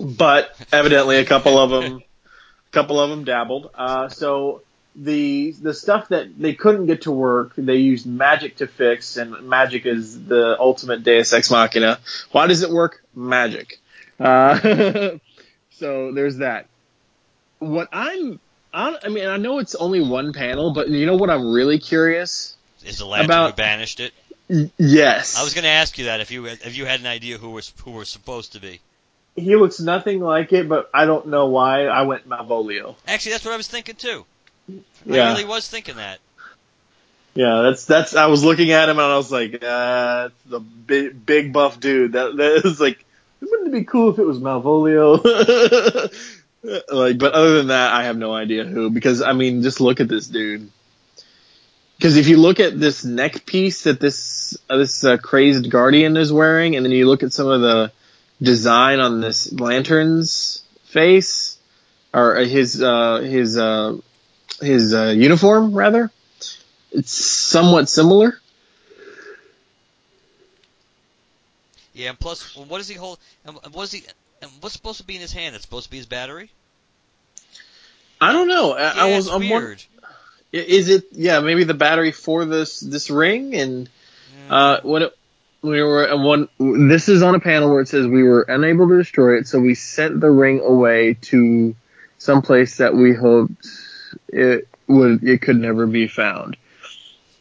B: But evidently, a couple of them, a couple of them dabbled. Uh, so the the stuff that they couldn't get to work, they used magic to fix, and magic is the ultimate Deus ex machina. Why does it work? Magic. Uh, (laughs) so there's that. What I'm, I mean, I know it's only one panel, but you know what I'm really curious
C: Is the lantern
B: About-
C: who banished it?
B: Yes.
C: I was going to ask you that if you if you had an idea who was who was supposed to be.
B: He looks nothing like it, but I don't know why I went Malvolio.
C: Actually, that's what I was thinking too. I
B: Yeah.
C: really was thinking that.
B: Yeah, that's that's. I was looking at him and I was like, uh, the big big buff dude. That that is like, wouldn't it be cool if it was Malvolio? (laughs) like, but other than that, I have no idea who. Because I mean, just look at this dude. Because if you look at this neck piece that this uh, this uh, crazed guardian is wearing, and then you look at some of the design on this lantern's face or his uh, his uh, his uh, uniform rather, it's somewhat similar.
C: Yeah, and plus, what does he hold? And what is he? And what's supposed to be in his hand? It's supposed to be his battery.
B: I don't know. I, I was.
C: it's
B: I'm
C: weird.
B: Is it? Yeah, maybe the battery for this this ring and uh, when it, we were one. This is on a panel where it says we were unable to destroy it, so we sent the ring away to some place that we hoped it would it could never be found.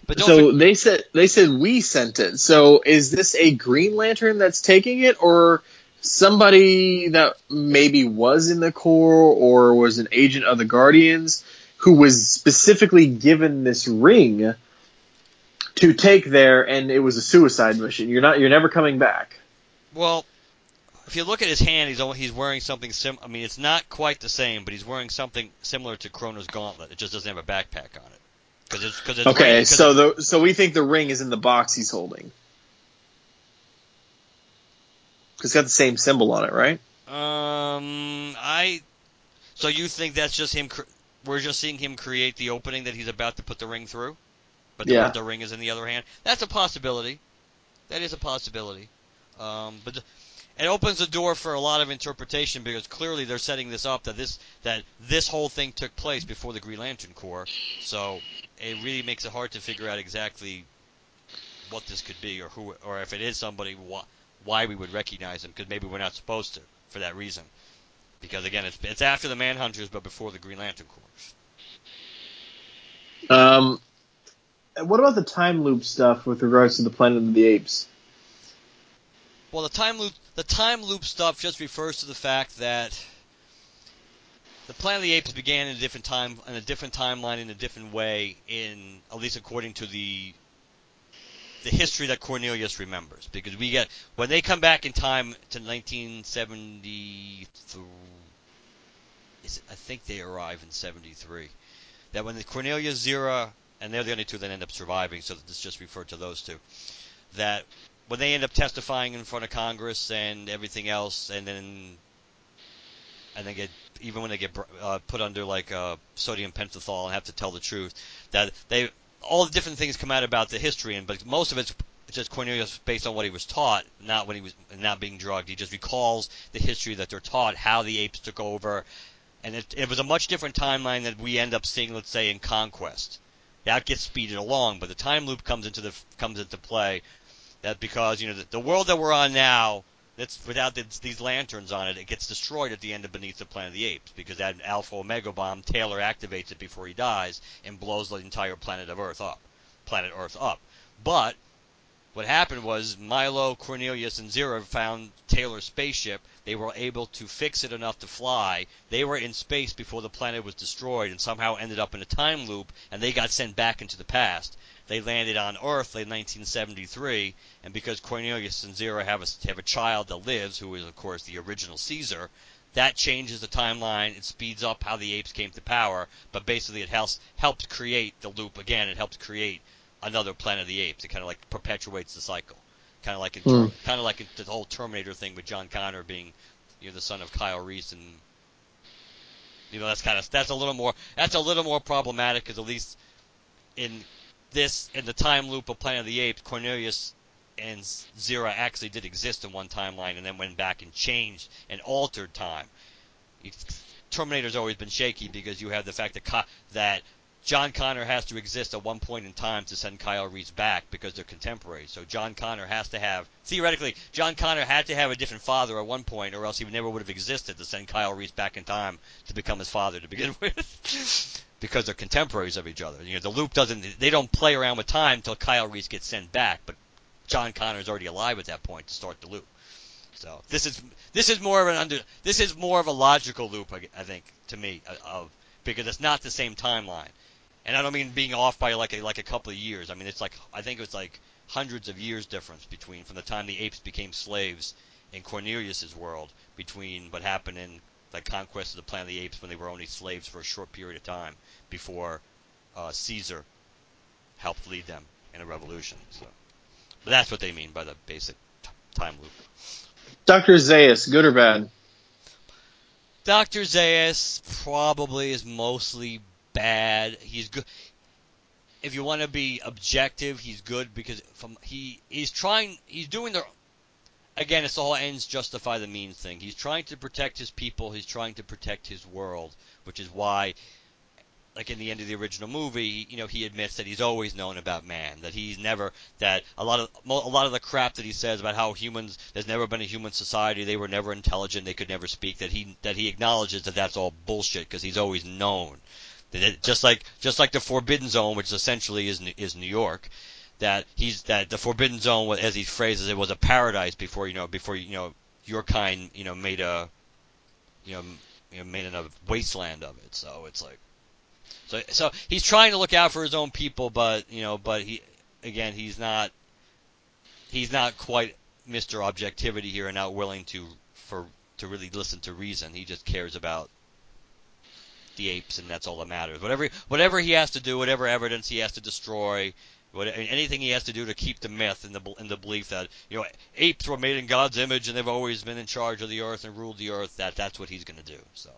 C: but
B: So they said they said we sent it. So is this a Green Lantern that's taking it, or somebody that maybe was in the Corps or was an agent of the Guardians who was specifically given this ring to take there, and it was a suicide mission? You're not. You're never coming back.
C: well, if you look at his hand, he's he's wearing something sim. I mean, it's not quite the same, but he's wearing something similar to Krona's gauntlet. It just doesn't have a backpack on it. Because it's because it's
B: Okay,
C: 'cause
B: so the so we think the ring is in the box he's holding. It's got the same symbol on it, right?
C: Um, I. So you think that's just him? We're just seeing him create the opening that he's about to put the ring through, but the,
B: Yeah.
C: the ring is in the other hand. That's a possibility. That is a possibility. Um, but the, it opens the door for a lot of interpretation because clearly they're setting this up that this that this whole thing took place before the Green Lantern Corps. So it really makes it hard to figure out exactly what this could be or who or if it is somebody why, why we would recognize him because maybe we're not supposed to for that reason. Because again, it's it's after the Manhunters but before the Green Lantern Corps.
B: Um, what about the time loop stuff with regards to the Planet of the Apes?
C: Well, the time loop the time loop stuff just refers to the fact that the Planet of the Apes began in a different time in a different timeline in a different way in at least according to the the history that Cornelius remembers because we get when they come back in time to 1973 is it, I think they arrive in 73 that when the Cornelius Zira and they're the only two that end up surviving so this just referred to those two that when they end up testifying in front of Congress and everything else, and then and they get even when they get uh, put under like uh, sodium pentothal and have to tell the truth, that they all the different things come out about the history, and but most of it's just Cornelius based on what he was taught, not when he was not being drugged. He just recalls the history that they're taught, how the apes took over, and it, it was a much different timeline that we end up seeing, let's say, in Conquest. That gets speeded along, but the time loop comes into the comes into play that because you know the, the world that we're on now that's without the, these lanterns on it it gets destroyed at the end of beneath the planet of the apes because that alpha omega bomb taylor activates it before he dies and blows the entire planet of earth up planet earth up but what happened was Milo, Cornelius, and Zira found Taylor's spaceship. They were able to fix it enough to fly. They were in space before the planet was destroyed and somehow ended up in a time loop, and they got sent back into the past. They landed on Earth in 1973, and because Cornelius and Zira have a, have a child that lives, who is, of course, the original Caesar, that changes the timeline. It speeds up how the apes came to power, but basically it helps helps create the loop again. It helps create another Planet of the Apes. It kind of like perpetuates the cycle, kind of like in,
B: Hmm.
C: kind of like in the whole Terminator thing with John Connor being you know the son of Kyle Reese and you know that's kind of that's a little more that's a little more problematic because at least in this in the time loop of Planet of the Apes, Cornelius and Zira actually did exist in one timeline and then went back and changed and altered time. Terminator's always been shaky because you have the fact that that John Connor has to exist at one point in time to send Kyle Reese back because they're contemporaries. So John Connor has to have theoretically John Connor had to have a different father at one point, or else he never would have existed to send Kyle Reese back in time to become his father to begin (laughs) with. Because they're contemporaries of each other. You know, the loop doesn't they don't play around with time until Kyle Reese gets sent back, but John Connor is already alive at that point to start the loop. So this is this is more of an under this is more of a logical loop, I, I think, to me, uh, of because it's not the same timeline, and I don't mean being off by like a, like a couple of years. I mean it's like I think it was like hundreds of years difference between from the time the apes became slaves in Cornelius's world between what happened in the conquest of the planet of the apes when they were only slaves for a short period of time before uh, Caesar helped lead them in a revolution. So, but that's what they mean by the basic t- time loop.
B: Doctor Zaius, good or bad?
C: Dr. Zaius probably is mostly bad. He's good. If you want to be objective, he's good because from he he's trying he's doing the again it's the whole ends justify the means thing. He's trying to protect his people. He's trying to protect his world, which is why like in the end of the original movie, you know, he admits that he's always known about man, that he's never that a lot of a lot of the crap that he says about how humans there's never been a human society, they were never intelligent, they could never speak, that he that he acknowledges that that's all bullshit because he's always known that it, just like just like the Forbidden Zone, which essentially is is New York, that he's that the Forbidden Zone, as he phrases it, was a paradise before you know before you know your kind you know made a you know, you know made a wasteland of it. So it's like so so he's trying to look out for his own people, but you know, but he again he's not he's not quite Mr. Objectivity here and not willing to for to really listen to reason. He just cares about the apes and that's all that matters. Whatever whatever he has to do, whatever evidence he has to destroy, what, anything he has to do to keep the myth and the in the belief that you know apes were made in God's image and they've always been in charge of the earth and ruled the earth. That that's what he's going to do. So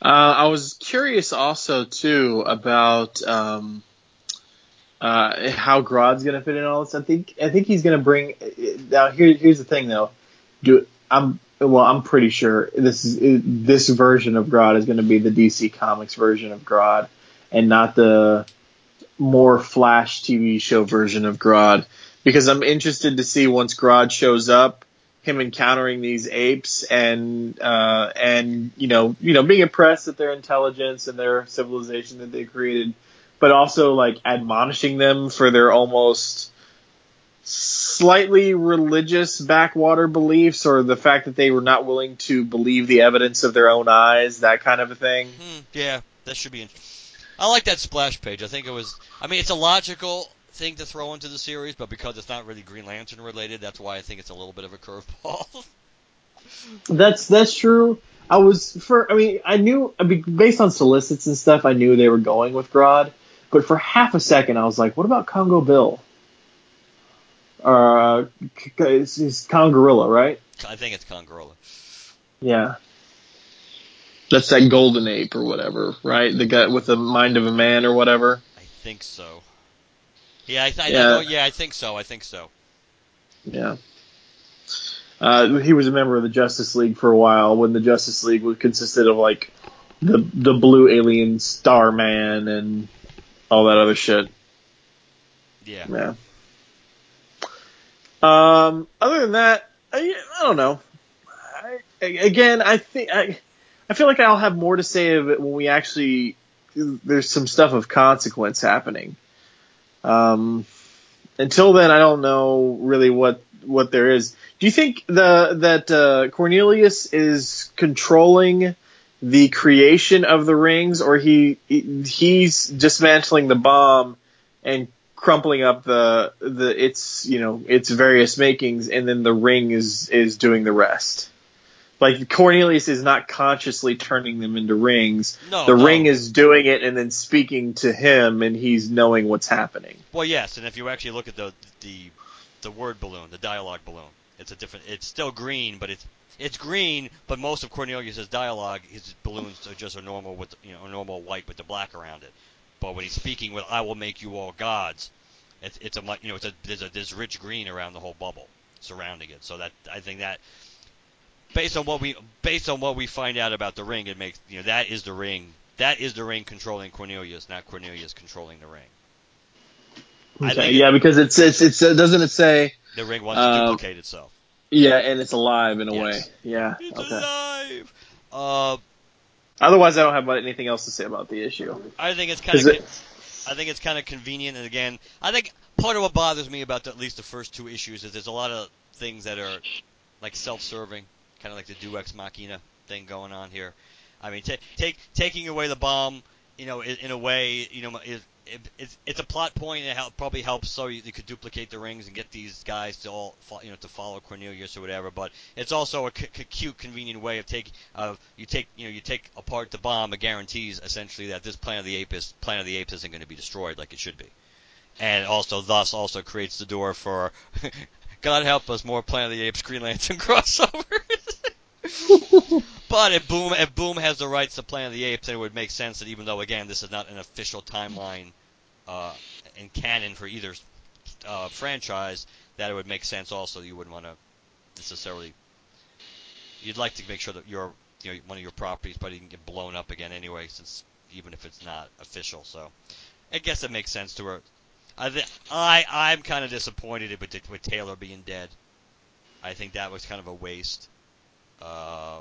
B: Uh, I was curious also too about um, uh, how Grodd's going to fit in all this. I think I think he's going to bring. Now here, here's the thing though. Do I'm well. I'm pretty sure this is this version of Grodd is going to be the DC Comics version of Grodd, and not the more Flash TV show version of Grodd. Because I'm interested to see once Grodd shows up, him encountering these apes and uh, and you know you know being impressed at their intelligence and their civilization that they created, but also like admonishing them for their almost slightly religious backwater beliefs or the fact that they were not willing to believe the evidence of their own eyes, that kind of a thing.
C: Hmm, yeah, that should be. In- I like that splash page. I think it was. I mean, it's a logical thing to throw into the series, but because it's not really Green Lantern related, that's why I think it's a little bit of a curveball. (laughs)
B: That's that's true. I was for I mean I knew I mean, based on solicits and stuff I knew they were going with Grodd, but for half a second I was like, what about Congo Bill? Uh, c- c- it's, it's Gorilla, right?
C: I think it's Congorilla.
B: Yeah. That's that golden ape or whatever, right? The guy with the mind of a man or whatever.
C: I think so. Yeah, I, th- I
B: Yeah.
C: know, yeah, I think so. I think so.
B: Yeah. Uh, he was a member of the Justice League for a while when the Justice League was consisted of like the the blue alien Starman and all that other shit.
C: Yeah.
B: Yeah. Um, other than that, I, I don't know. I, again, I think I, I feel like I'll have more to say of it when we actually there's some stuff of consequence happening. Um, until then, I don't know really what what there is. Do you think the that uh, Cornelius is controlling the creation of the rings, or he he's dismantling the bomb and crumpling up the the its you know its various makings, and then the ring is is doing the rest? Like Cornelius is not consciously turning them into rings.
C: No,
B: the
C: no.
B: ring is doing it and then speaking to him, and he's knowing what's happening.
C: Well, yes, and if you actually look at the the the word balloon, the dialogue balloon, it's a different. It's still green, but it's it's green, but most of Cornelius's dialogue, his balloons are just a normal with you know a normal white with the black around it. But when he's speaking with "I will make you all gods," it's it's a you know it's a there's a there's rich green around the whole bubble surrounding it. So that I think that based on what we based on what we find out about the ring, it makes you know that is the ring. That is the ring controlling Cornelius, not Cornelius controlling the ring.
B: Okay, yeah, because it's it's it's uh, doesn't it say
C: The ring wants to
B: Um,
C: duplicate itself.
B: yeah, and it's alive in a
C: Yes.
B: way. Yeah.
C: It's
B: Okay.
C: alive. Uh,
B: Otherwise, I don't have anything else to say about the issue.
C: I think it's kind of.
B: it-
C: I think it's kind of convenient, and again, I think part of what bothers me about the, at least the first two issues is there's a lot of things that are like self-serving, kind of like the Deus ex Machina thing going on here. I mean, ta take taking away the bomb, you know, in, in a way, you know, is it, it's it's a plot point. It help, probably helps so you, you could duplicate the rings and get these guys to all, fo- you know, to follow Cornelius or whatever. But it's also a c- c- cute, convenient way of taking of you take you know you take apart the bomb. It guarantees essentially that this Planet of the Apes Planet of the Apes isn't going to be destroyed like it should be, and also thus also creates the door for (laughs) God help us more Planet of the Apes Green Lantern (laughs) crossovers. (laughs) But if Boom if Boom has the rights to Planet of the Apes, then it would make sense that even though again this is not an official timeline uh, in canon for either uh, franchise, that it would make sense also you wouldn't want to necessarily. You'd like to make sure that your you know one of your properties probably can get blown up again anyway, since even if it's not official. So I guess it makes sense to her. I th- I I'm kind of disappointed with with Taylor being dead. I think that was kind of a waste. Uh,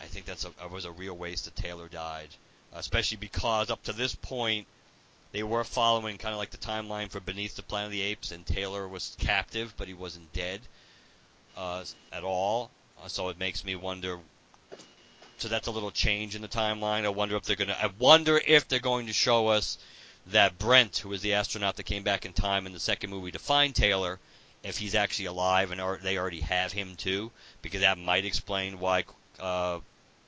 C: I think that's a was a real waste that Taylor died, especially because up to this point they were following kind of like the timeline for Beneath the Planet of the Apes, and Taylor was captive, but he wasn't dead uh, at all. Uh, so it makes me wonder. So that's a little change in the timeline. I wonder if they're gonna. I wonder if they're going to show us that Brent, who was the astronaut that came back in time in the second movie to find Taylor, if he's actually alive and are, they already have him too, because that might explain why uh,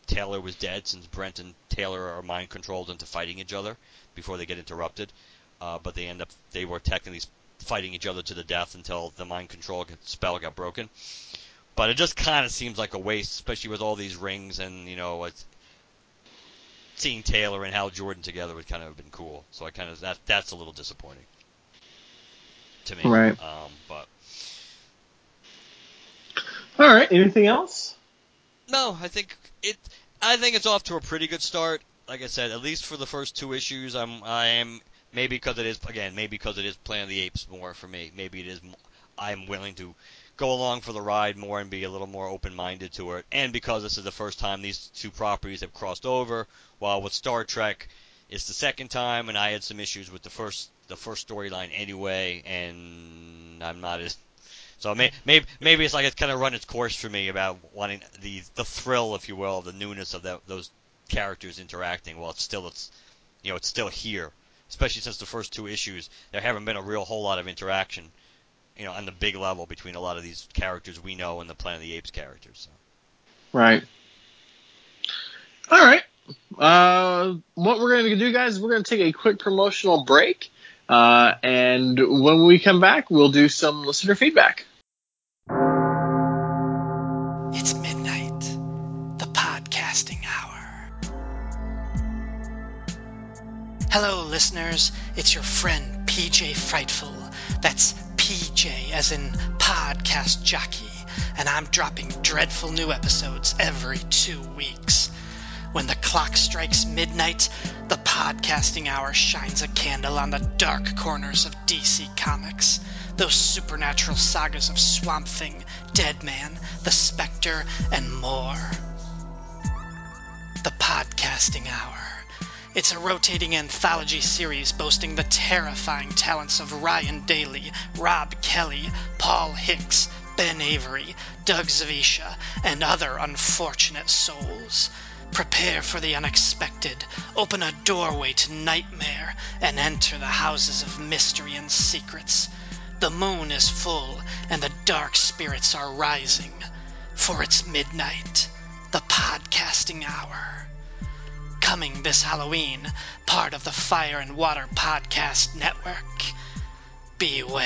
C: Taylor was dead, since Brent and Taylor are mind controlled into fighting each other before they get interrupted. Uh, but they end up they were technically fighting each other to the death until the mind control spell got broken. But it just kind of seems like a waste, especially with all these rings and you know it's, seeing Taylor and Hal Jordan together would kind of have been cool. So I kind of that that's a little disappointing to me.
B: Right.
C: Um, but
B: All right. Anything else?
C: No, I think it. I think it's off to a pretty good start. Like I said, at least for the first two issues, I'm I am maybe because it is again maybe because it is Planet of the Apes more for me. Maybe it is I'm willing to go along for the ride more and be a little more open-minded to it, and because this is the first time these two properties have crossed over. While with Star Trek, it's the second time, and I had some issues with the first the first storyline anyway, and I'm not as so may, maybe maybe it's like it's kind of run its course for me about wanting the the thrill, if you will, the newness of that, those characters interacting. While it's still it's you know it's still here, especially since the first two issues there haven't been a real whole lot of interaction, you know, on the big level between a lot of these characters we know and the Planet of the Apes characters. So.
B: Right. All right. Uh, what we're going to do, guys, we're going to take a quick promotional break. Uh, and when we come back, we'll do some listener feedback.
D: Hello, listeners. It's your friend PJ Frightful. That's PJ as in podcast jockey, and I'm dropping dreadful new episodes every two weeks. When the clock strikes midnight, the podcasting hour shines a candle on the dark corners of DC Comics. Those supernatural sagas of Swamp Thing, Deadman, The Spectre, and more. The Podcasting Hour. It's a rotating anthology series boasting the terrifying talents of Ryan Daly, Rob Kelly, Paul Hicks, Ben Avery, Doug Zawisza, and other unfortunate souls. Prepare for the unexpected, open a doorway to nightmare, and enter the houses of mystery and secrets. The moon is full, and the dark spirits are rising. for it's midnight, the podcasting hour. Coming this Halloween, part of the Fire and Water Podcast Network. Beware.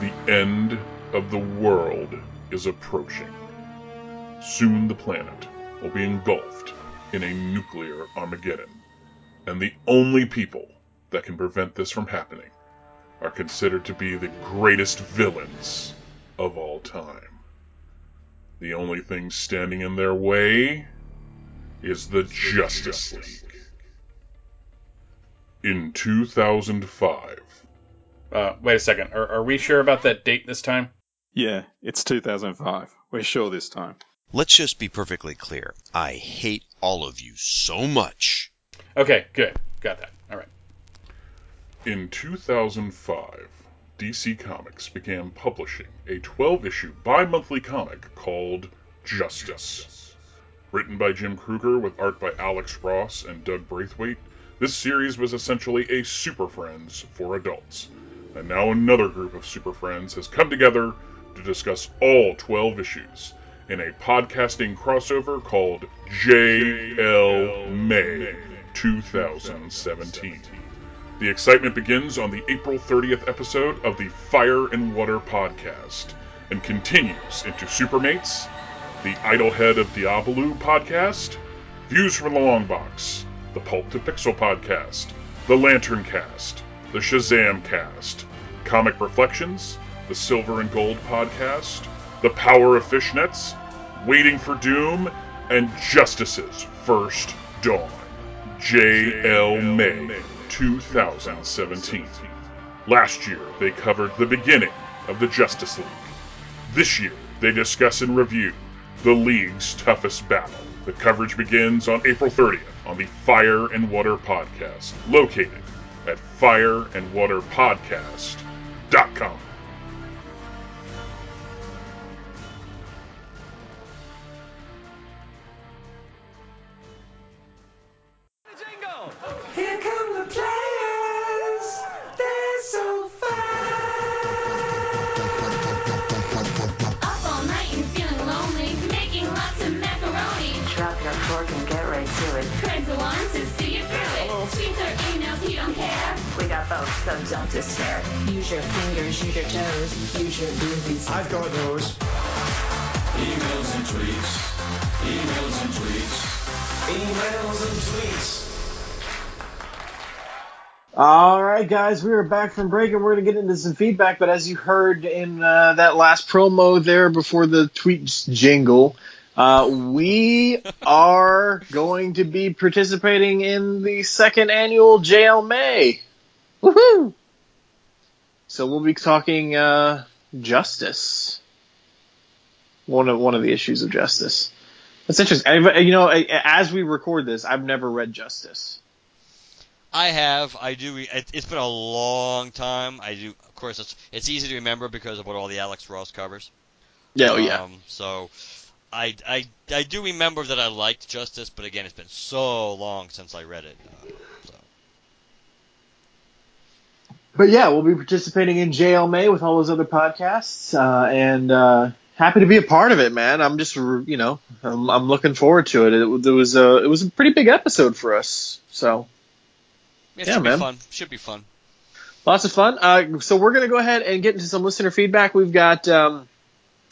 E: The end of the world is approaching. Soon the planet will be engulfed in a nuclear Armageddon, and the only people that can prevent this from happening are considered to be the greatest villains of all time. The only thing standing in their way is the Justice League. In 2005,
F: Uh, wait a second. Are, are we sure about that date this time?
G: Yeah, it's 2005. We're sure this time.
H: Let's just be perfectly clear. I hate all of you so much.
F: Okay, good. Got that.
E: In 2005, DC Comics began publishing a 12 issue bi monthly comic called Justice. Written by Jim Krueger with art by Alex Ross and Doug Braithwaite, this series was essentially a Super Friends for adults. And now another group of Super Friends has come together to discuss all 12 issues in a podcasting crossover called JL May 2017. The excitement begins on the April 30th episode of the Fire and Water podcast and continues into Supermates, the Idol-Head of Diabolu podcast, Views from the Long Box, the Pulp to Pixel podcast, the LanternCast, the Shazam Cast, Comic Reflections, the Silver and Gold podcast, the Power of Fishnets, Waiting for Doom, and Justice's First Dawn. J.L. May 2017. Last year, they covered the beginning of the Justice League. This year, they discuss and review the League's toughest battle. The coverage begins on April 30th on the Fire and Water Podcast, located at fireandwaterpodcast.com.
I: so
J: don't
I: despair.
K: Use your fingers, use your toes, use your boobies.
A: I've got those.
L: Emails and tweets. Emails and tweets. Emails and tweets.
B: All right, guys, we are back from break and we're going to get into some feedback. But as you heard in uh, that last promo there before the tweets jingle, uh, we (laughs) are going to be participating in the second annual JL May. Woohoo! So we'll be talking uh, justice. One of one of the issues of justice. That's interesting. I, you know, as we record this, I've never read Justice.
C: I have. I do. It, it's been a long time. I do. Of course, it's it's easy to remember because of what all the Alex Ross covers.
B: Yeah. Oh, yeah.
C: Um, so, I, I I do remember that I liked Justice, but again, it's been so long since I read it. Uh, so.
B: But yeah, we'll be participating in JL May with all those other podcasts, uh, and uh, happy to be a part of it, man. I'm just, you know, I'm, I'm looking forward to it. It, it was a, it was a pretty big episode for us, so
C: It
B: Yeah,
C: should
B: man.
C: be fun. Should be fun.
B: lots of fun. Uh, so we're gonna go ahead and get into some listener feedback. We've got um,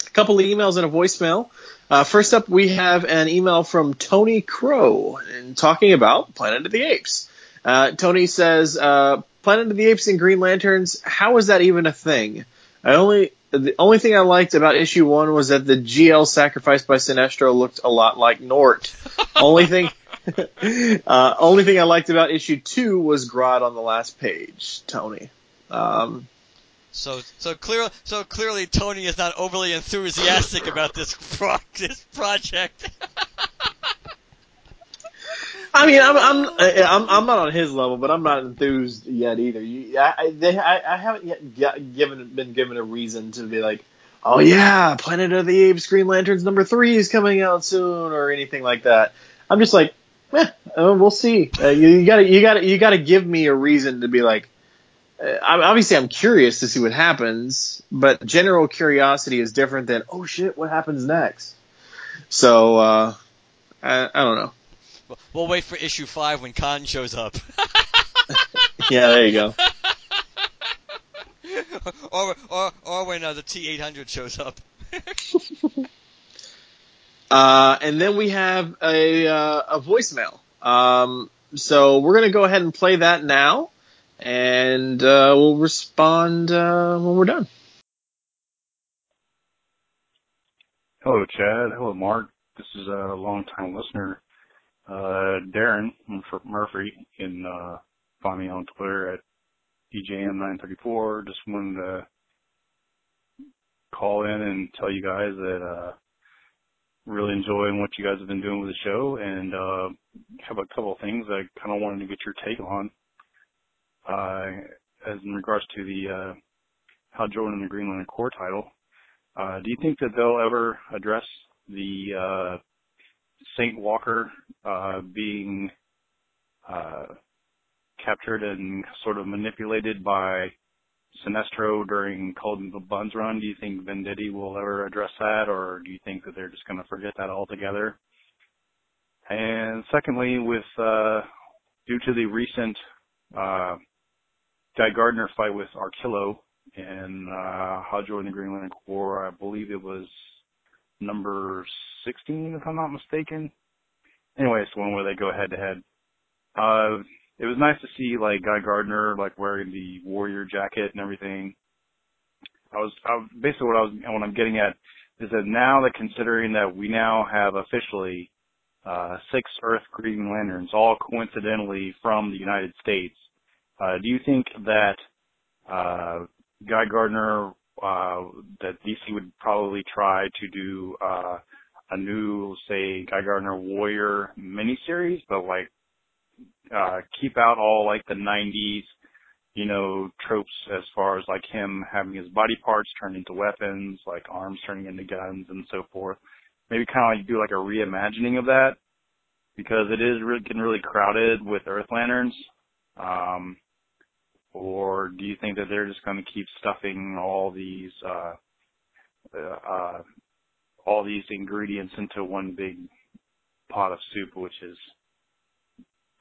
B: a couple of emails and a voicemail. Uh, first up, we have an email from Tony Crow and talking about Planet of the Apes. Uh, Tony says, uh, Planet of the Apes and Green Lanterns, how is that even a thing? I only, the only thing I liked about issue one was that the GL sacrificed by Sinestro looked a lot like Nort. (laughs) only thing, (laughs) uh, only thing I liked about issue two was Grodd on the last page, Tony. Um,
C: So so clear so clearly Tony is not overly enthusiastic about this pro- this project. (laughs)
B: I mean, I'm I'm I'm I'm not on his level, but I'm not enthused yet either. You, I I, they, I I haven't yet given been given a reason to be like, oh yeah, Planet of the Apes, Green Lanterns number three is coming out soon, or anything like that. I'm just like, Eh, uh, we'll see. Uh, you, you gotta, you gotta, you gotta give me a reason to be like. Uh, I'm- obviously, I'm curious to see what happens, but general curiosity is different than oh shit, what happens next. So uh, I, I don't know.
C: We'll- We'll wait for issue five when Khan shows up. (laughs)
B: Yeah, there you go. (laughs)
C: or, or, or when uh, the T800 shows up. (laughs)
B: Uh, and then we have a uh, a voicemail. Um, so we're gonna go ahead and play that now, and uh, we'll respond uh, when we're done.
M: Hello, Chad. Hello, Mark. This is a long-time listener, uh, Darren Murphy. Can uh, find me on Twitter at DJM934. Just wanted to call in and tell you guys that uh, really enjoying what you guys have been doing with the show, and uh, have a couple of things I kind of wanted to get your take on. Uh, as in regards to the uh, Hal Jordan and the Green Lantern Corps title. Uh, do you think that they'll ever address the uh, Saint Walker uh, being uh, captured and sort of manipulated by Sinestro during Colton the Buns run? Do you think Venditti will ever address that, or do you think that they're just going to forget that altogether? And secondly, with uh, due to the recent uh, Guy Gardner fight with Arkillo and uh, Hal Jordan the Green Lantern Corps, I believe it was number 16, if I'm not mistaken. Anyway, it's the one where they go head to head. Uh, it was nice to see like Guy Gardner like wearing the warrior jacket and everything. I was, I basically what I was what I'm getting at is that now that considering that we now have officially uh, six Earth Green Lanterns, all coincidentally from the United States, uh, do you think that uh, Guy Gardner that DC would probably try to do uh, a new, say, Guy Gardner Warrior miniseries, but like uh, keep out all like the 90s, you know, tropes as far as like him having his body parts turned into weapons, like arms turning into guns and so forth. Maybe kind of like do like a reimagining of that because it is really getting really crowded with Earth Lanterns. Um, or do you think that they're just going to keep stuffing all these uh, uh, uh, all these ingredients into one big pot of soup, which is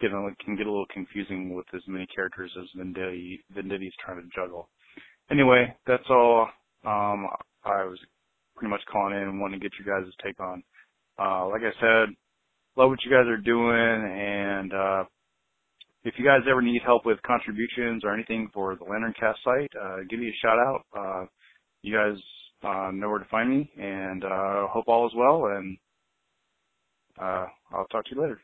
M: getting can get a little confusing with as many characters as Venditti Venditti's trying to juggle. Anyway, that's all. Um, I was pretty much calling in and wanting to get you guys' take on. Uh, like I said, love what you guys are doing, and uh, if you guys ever need help with contributions or anything for the LanternCast site, uh, give me a shout out. Uh, you guys uh, know where to find me, and uh, hope all is well. And uh, I'll talk to you later.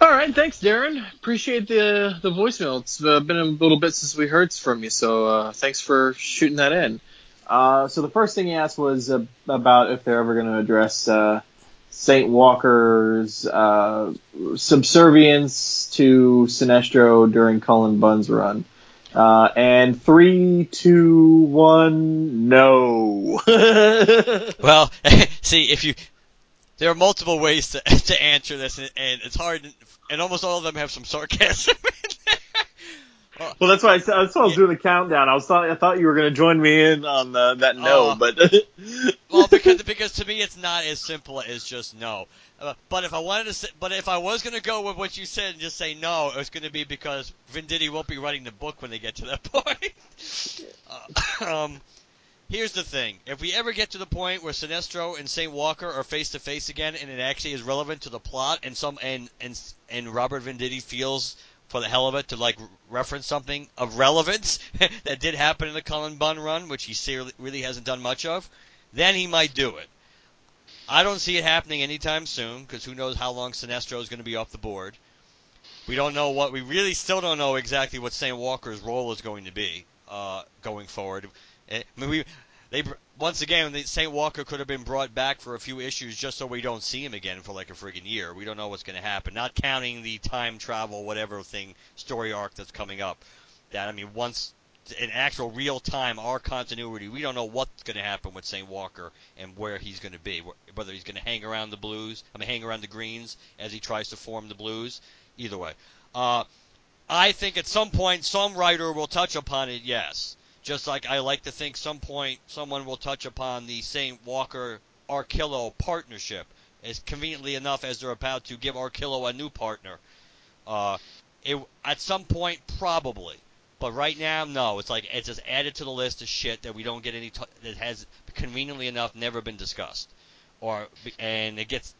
B: All right, thanks, Darren. Appreciate the the voicemail. It's uh, been a little bit since we heard from you, so uh, thanks for shooting that in. Uh, so the first thing he asked was uh, about if they're ever going to address uh, Saint Walker's uh, subservience to Sinestro during Cullen Bunn's run. Uh, and three, two, one, no. (laughs)
C: Well, (laughs) see, if you there are multiple ways to (laughs) to answer this, and, and it's hard, and almost all of them have some sarcasm. (laughs)
B: Well, that's why I, that's why I was doing the countdown. I was thought I thought you were going to join me in on uh, that no,
C: Uh,
B: but (laughs)
C: well, because because to me it's not as simple as just no. Uh, but if I wanted to, say, but if I was going to go with what you said and just say no, it was going to be because Venditti won't be writing the book when they get to that (laughs) point. uh, um, here's the thing: if we ever get to the point where Sinestro and Saint Walker are face to face again, and it actually is relevant to the plot, and some and and and Robert Venditti feels for the hell of it to like reference something of relevance (laughs) that did happen in the Cullen Bunn run, which he really hasn't done much of, then he might do it. I don't see it happening anytime soon because who knows how long Sinestro is going to be off the board. We don't know what we really still don't know exactly what Saint Walker's role is going to be uh, going forward. Eh, I mean, we they once again Saint Walker could have been brought back for a few issues just so we don't see him again for like a friggin' year. We don't know what's going to happen. Not counting the time travel whatever thing story arc that's coming up. That I mean once in actual real time, our continuity, we don't know what's going to happen with St. Walker and where he's going to be. Whether he's going to hang around the Blues, I mean, hang around the Greens as he tries to form the Blues. Either way, uh, I think at some point some writer will touch upon it. Yes, just like I like to think some point someone will touch upon the St. Walker Arkillo partnership as conveniently enough as they're about to give Arkillo a new partner. Uh, it, at some point, probably. But right now, no. It's like it's just added to the list of shit that we don't get any t- that has conveniently enough never been discussed, or and it gets.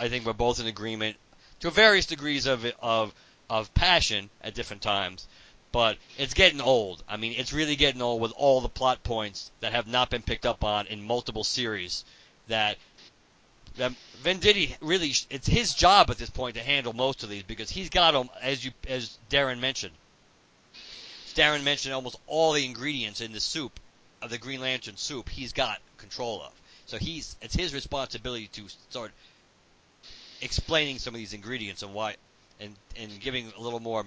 C: I think we're both in agreement to various degrees of of of passion at different times, but it's getting old. I mean, it's really getting old with all the plot points that have not been picked up on in multiple series. That that Venditti really it's his job at this point to handle most of these because he's got them as you as Darren mentioned. Darren mentioned almost all the ingredients in the soup of the Green Lantern soup he's got control of. So he's it's his responsibility to start explaining some of these ingredients and why and and giving a little more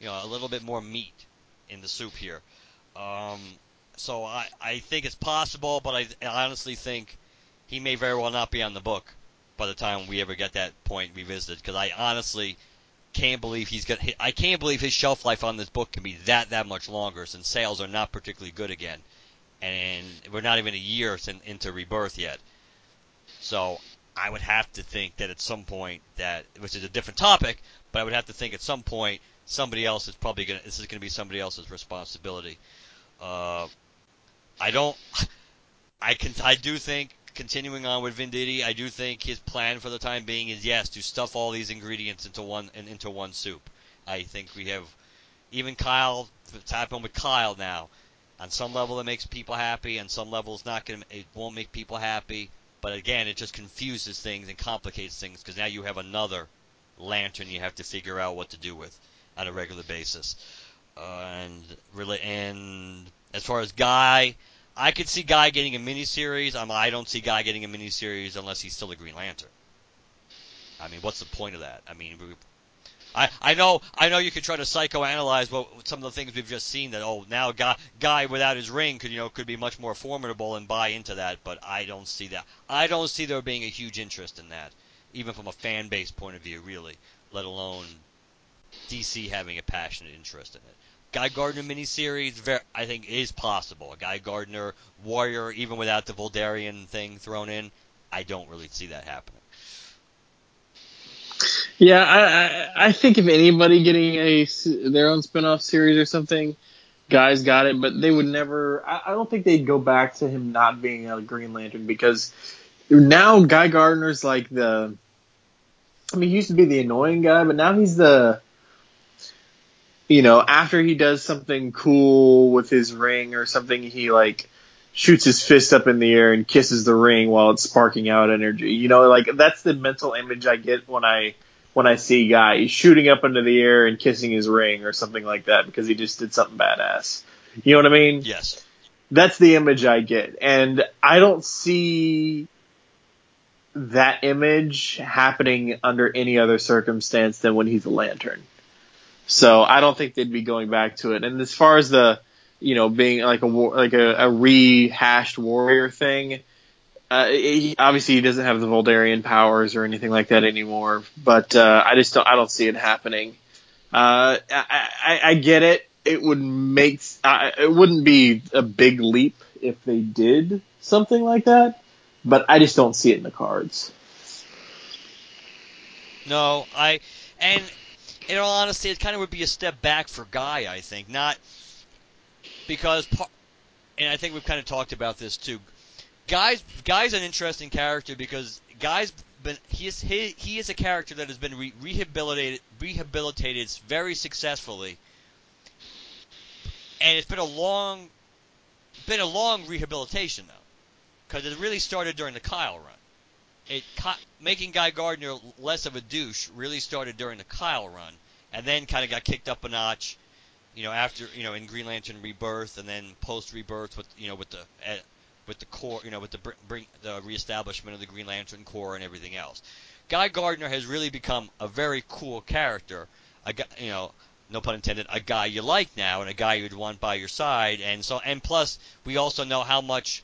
C: you know a little bit more meat in the soup here. Um, so I I think it's possible, but I, I honestly think he may very well not be on the book by the time we ever get that point revisited because I honestly can't believe he's gonna. I can't believe his shelf life on this book can be that that much longer since sales are not particularly good again, and we're not even a year into Rebirth yet. So I would have to think that at some point that, which is a different topic, but I would have to think at some point somebody else is probably gonna. This is gonna be somebody else's responsibility. Uh, I don't. I can. I do think continuing on with Venditti, I do think his plan for the time being is yes to stuff all these ingredients into one and into one soup. I think we have even Kyle. It's happened with Kyle now. On some level, it makes people happy. On some levels, not gonna. It won't make people happy. But again, it just confuses things and complicates things because now you have another lantern you have to figure out what to do with on a regular basis. Uh, and and as far as Guy, I could see Guy getting a miniseries. Um, I don't see Guy getting a miniseries unless he's still a Green Lantern. I mean, what's the point of that? I mean, I I know I know you could try to psychoanalyze what some of the things we've just seen that oh now guy guy without his ring could you know could be much more formidable and buy into that, but I don't see that. I don't see there being a huge interest in that, even from a fan base point of view, really. Let alone DC having a passionate interest in it. Guy Gardner miniseries, very, I think, is possible. A Guy Gardner Warrior, even without the Vuldarian thing thrown in, I don't really see that happening.
B: Yeah, I, I, I think if anybody getting a their own spin-off series or something, guys got it, but they would never. I, I don't think they'd go back to him not being a Green Lantern because now Guy Gardner's like the. I mean, he used to be the annoying guy, but now he's the you know, after he does something cool with his ring or something, he like shoots his fist up in the air and kisses the ring while it's sparking out energy. You know, like that's the mental image I get when I when I see a guy he's shooting up into the air and kissing his ring or something like that because he just did something badass. You know what I mean?
C: Yes.
B: That's the image I get, and I don't see that image happening under any other circumstance than when he's a lantern. So I don't think they'd be going back to it. And as far as the, you know, being like a like a, a rehashed warrior thing, uh, he, obviously he doesn't have the Vuldarian powers or anything like that anymore. But uh, I just don't I don't see it happening. Uh, I, I, I get it. It would make uh, it wouldn't be a big leap if they did something like that, but I just don't see it in the cards.
C: No, I and in all honesty, it kind of would be a step back for Guy. I think not because, and I think we've kind of talked about this too. Guy's Guy's an interesting character because Guy's been he is he, he is a character that has been re- rehabilitated rehabilitated very successfully, and it's been a long been a long rehabilitation though, because it really started during the Kyle run it making Guy Gardner less of a douche really started during the Kyle run, and then kind of got kicked up a notch, you know, after you know in Green Lantern Rebirth, and then post Rebirth with you know with the uh, with the Corps, you know, with the bring the reestablishment of the Green Lantern Corps and everything else. Guy Gardner has really become a very cool character. A, you know, no pun intended, a guy you like now and a guy you'd want by your side. And so, and plus, we also know how much,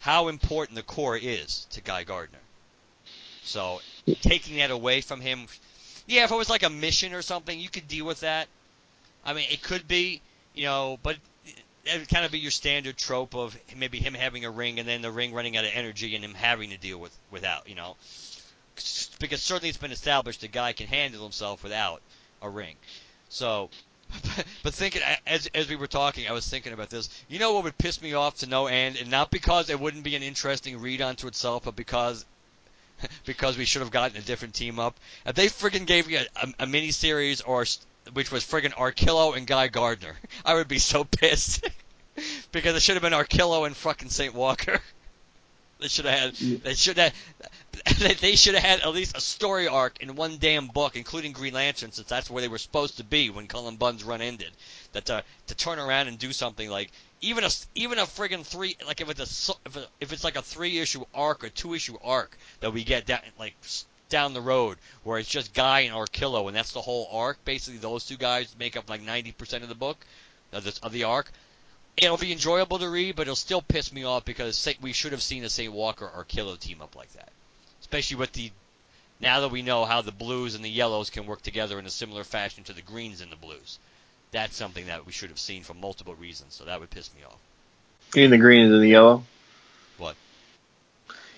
C: how important the Corps is to Guy Gardner. So, taking that away from him, yeah, if it was like a mission or something, you could deal with that. I mean, it could be, you know, but it would kind of be your standard trope of maybe him having a ring and then the ring running out of energy and him having to deal with without, you know, because certainly it's been established the guy can handle himself without a ring. So, (laughs) but thinking as as we were talking, I was thinking about this. You know what would piss me off to no end, and not because it wouldn't be an interesting read onto itself, but because (laughs) because we should have gotten a different team up. If they friggin' gave me a, a, a mini series or which was friggin' Arkillo and Guy Gardner, (laughs) I would be so pissed (laughs) because it should have been Arkillo and fucking St. Walker. They should have had. They should have. They should have had at least a story arc in one damn book, including Green Lantern, since that's where they were supposed to be when Cullen Bunn's run ended. That to to turn around and do something like even a even a friggin' three like if it's a if, it, if it's like a three issue arc or two issue arc that we get down like down the road where it's just Guy and Arkillo and that's the whole arc. Basically, those two guys make up like 90% of the book of the, of the arc it'll be enjoyable to read, but it'll still piss me off because we should have seen a St. Walker Arkillo team up like that. Especially with the now that we know how the blues and the yellows can work together in a similar fashion to the greens and the blues. That's something that we should have seen for multiple reasons, so that would piss me off.
B: Mean the greens and in the yellow?
C: What?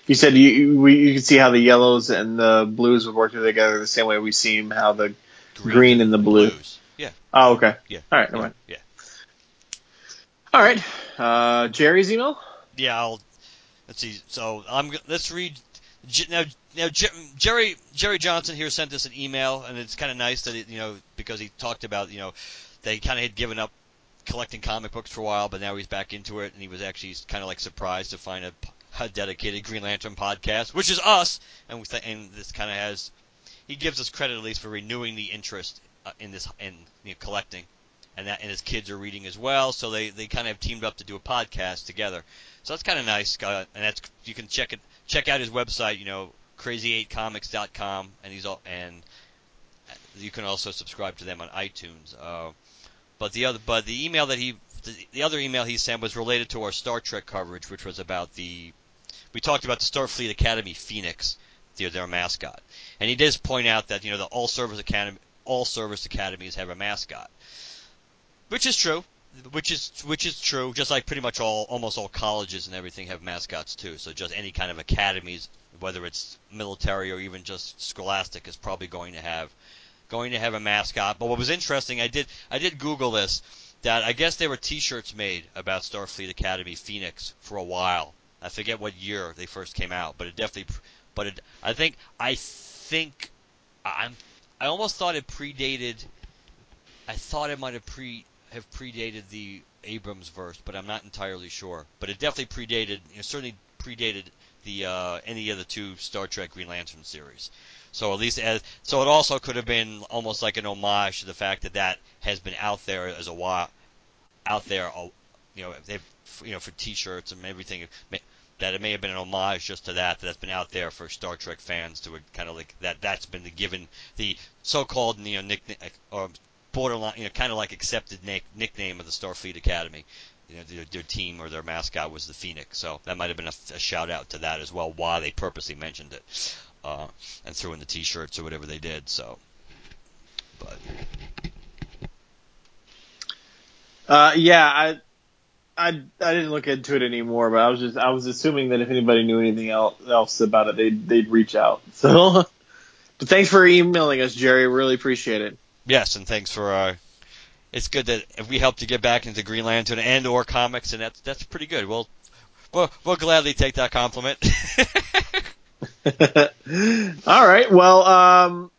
B: You said you you, you could see how the yellows and the blues would work together the same way we see how the
C: Green
B: green and the blue.
C: Blues. Yeah.
B: Oh, okay.
C: Yeah.
B: All right.
C: Yeah. Yeah.
B: All right. Uh, Jerry's email.
C: Yeah, I'll. Let's see. So I'm. Let's read. Now, now Jerry Jerry Johnson here sent us an email, and it's kind of nice that it, you know because he talked about you know they kind of had given up collecting comic books for a while, but now he's back into it, and he was actually kind of like surprised to find a, a dedicated Green Lantern podcast, which is us, and we th- and this kind of has he gives us credit at least for renewing the interest uh, in this in you know, collecting, and that and his kids are reading as well, so they they kind of have teamed up to do a podcast together. So that's kind of nice, uh, and that's you can check it check out his website, you know, crazy8comics.com, and he's all and you can also subscribe to them on iTunes. Uh, but the other, but the email that he, the, the other email he sent was related to our Star Trek coverage, which was about the, we talked about the Starfleet Academy Phoenix, their their mascot, and he does point out that you know the all service academy, all service academies have a mascot, which is true. Which is which is true. Just like pretty much all almost all colleges and everything have mascots too. So just any kind of academies, whether it's military or even just scholastic, is probably going to have going to have a mascot. But what was interesting, I did I did Google this. That I guess there were T-shirts made about Starfleet Academy Phoenix for a while. I forget what year they first came out, but it definitely. But it, I think I think I'm. I almost thought it predated. I thought it might have pre have predated the Abrams verse, but I'm not entirely sure. But it definitely predated. You know, certainly predated the uh, any of the two Star Trek Green Lantern series. So at least as so it also could have been almost like an homage to the fact that that has been out there as a while, out there, uh, you know, they've you know for T-shirts and everything. That it may have been an homage just to that that's been out there for Star Trek fans to kind of like that that's been the given the so-called you know nickname or borderline you know kind of like accepted nick, nickname of the Starfleet Academy. You know, their, their team or their mascot was the Phoenix, so that might have been a, a shout out to that as well. Why they purposely mentioned it uh, and threw in the T-shirts or whatever they did. So, but
B: Uh, yeah, I, I, I didn't look into it anymore, but I was just, I was assuming that if anybody knew anything else, else about it, they'd, they'd reach out. (laughs) So, but thanks for emailing us, Jerry. Really appreciate it.
C: yes, and thanks for. Uh, it's good that if we help to get back into Green Lantern and or comics, and that's that's pretty good. We'll we'll, we'll gladly take that compliment. (laughs) (laughs)
B: All right. Well, um,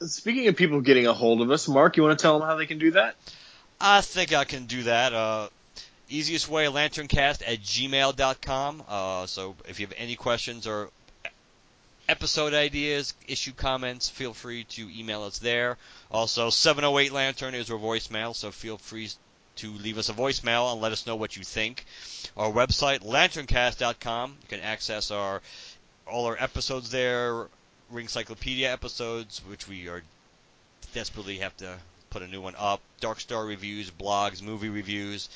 B: speaking of people getting a hold of us, Mark, you want to tell them how they can do that?
C: I think I can do that. Uh, easiest way, lanterncast at gmail.com. Uh, so if you have any questions or episode ideas, issue comments, feel free to email us there. Also, 708 Lantern is our voicemail, so feel free to leave us a voicemail and let us know what you think. Our website, lanterncast.com, you can access our all our episodes there, Ring Cyclopedia episodes, which we are desperately have to put a new one up. Dark Star reviews, blogs, movie reviews.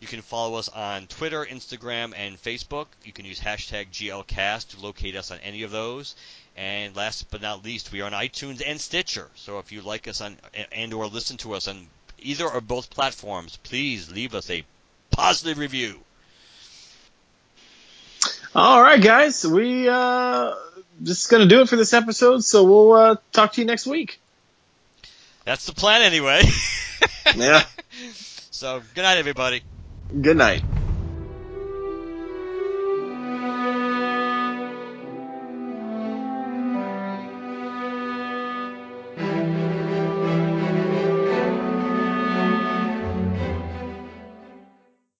C: You can follow us on Twitter, Instagram, and Facebook. You can use hashtag GLCast to locate us on any of those. And last but not least, we are on iTunes and Stitcher. So if you like us on and or listen to us on either or both platforms, please leave us a positive review.
B: All right, guys. We uh just gonna do it for this episode. So we'll uh, talk to you next week.
C: That's the plan anyway. (laughs)
B: Yeah.
C: So good night, everybody.
B: Good night.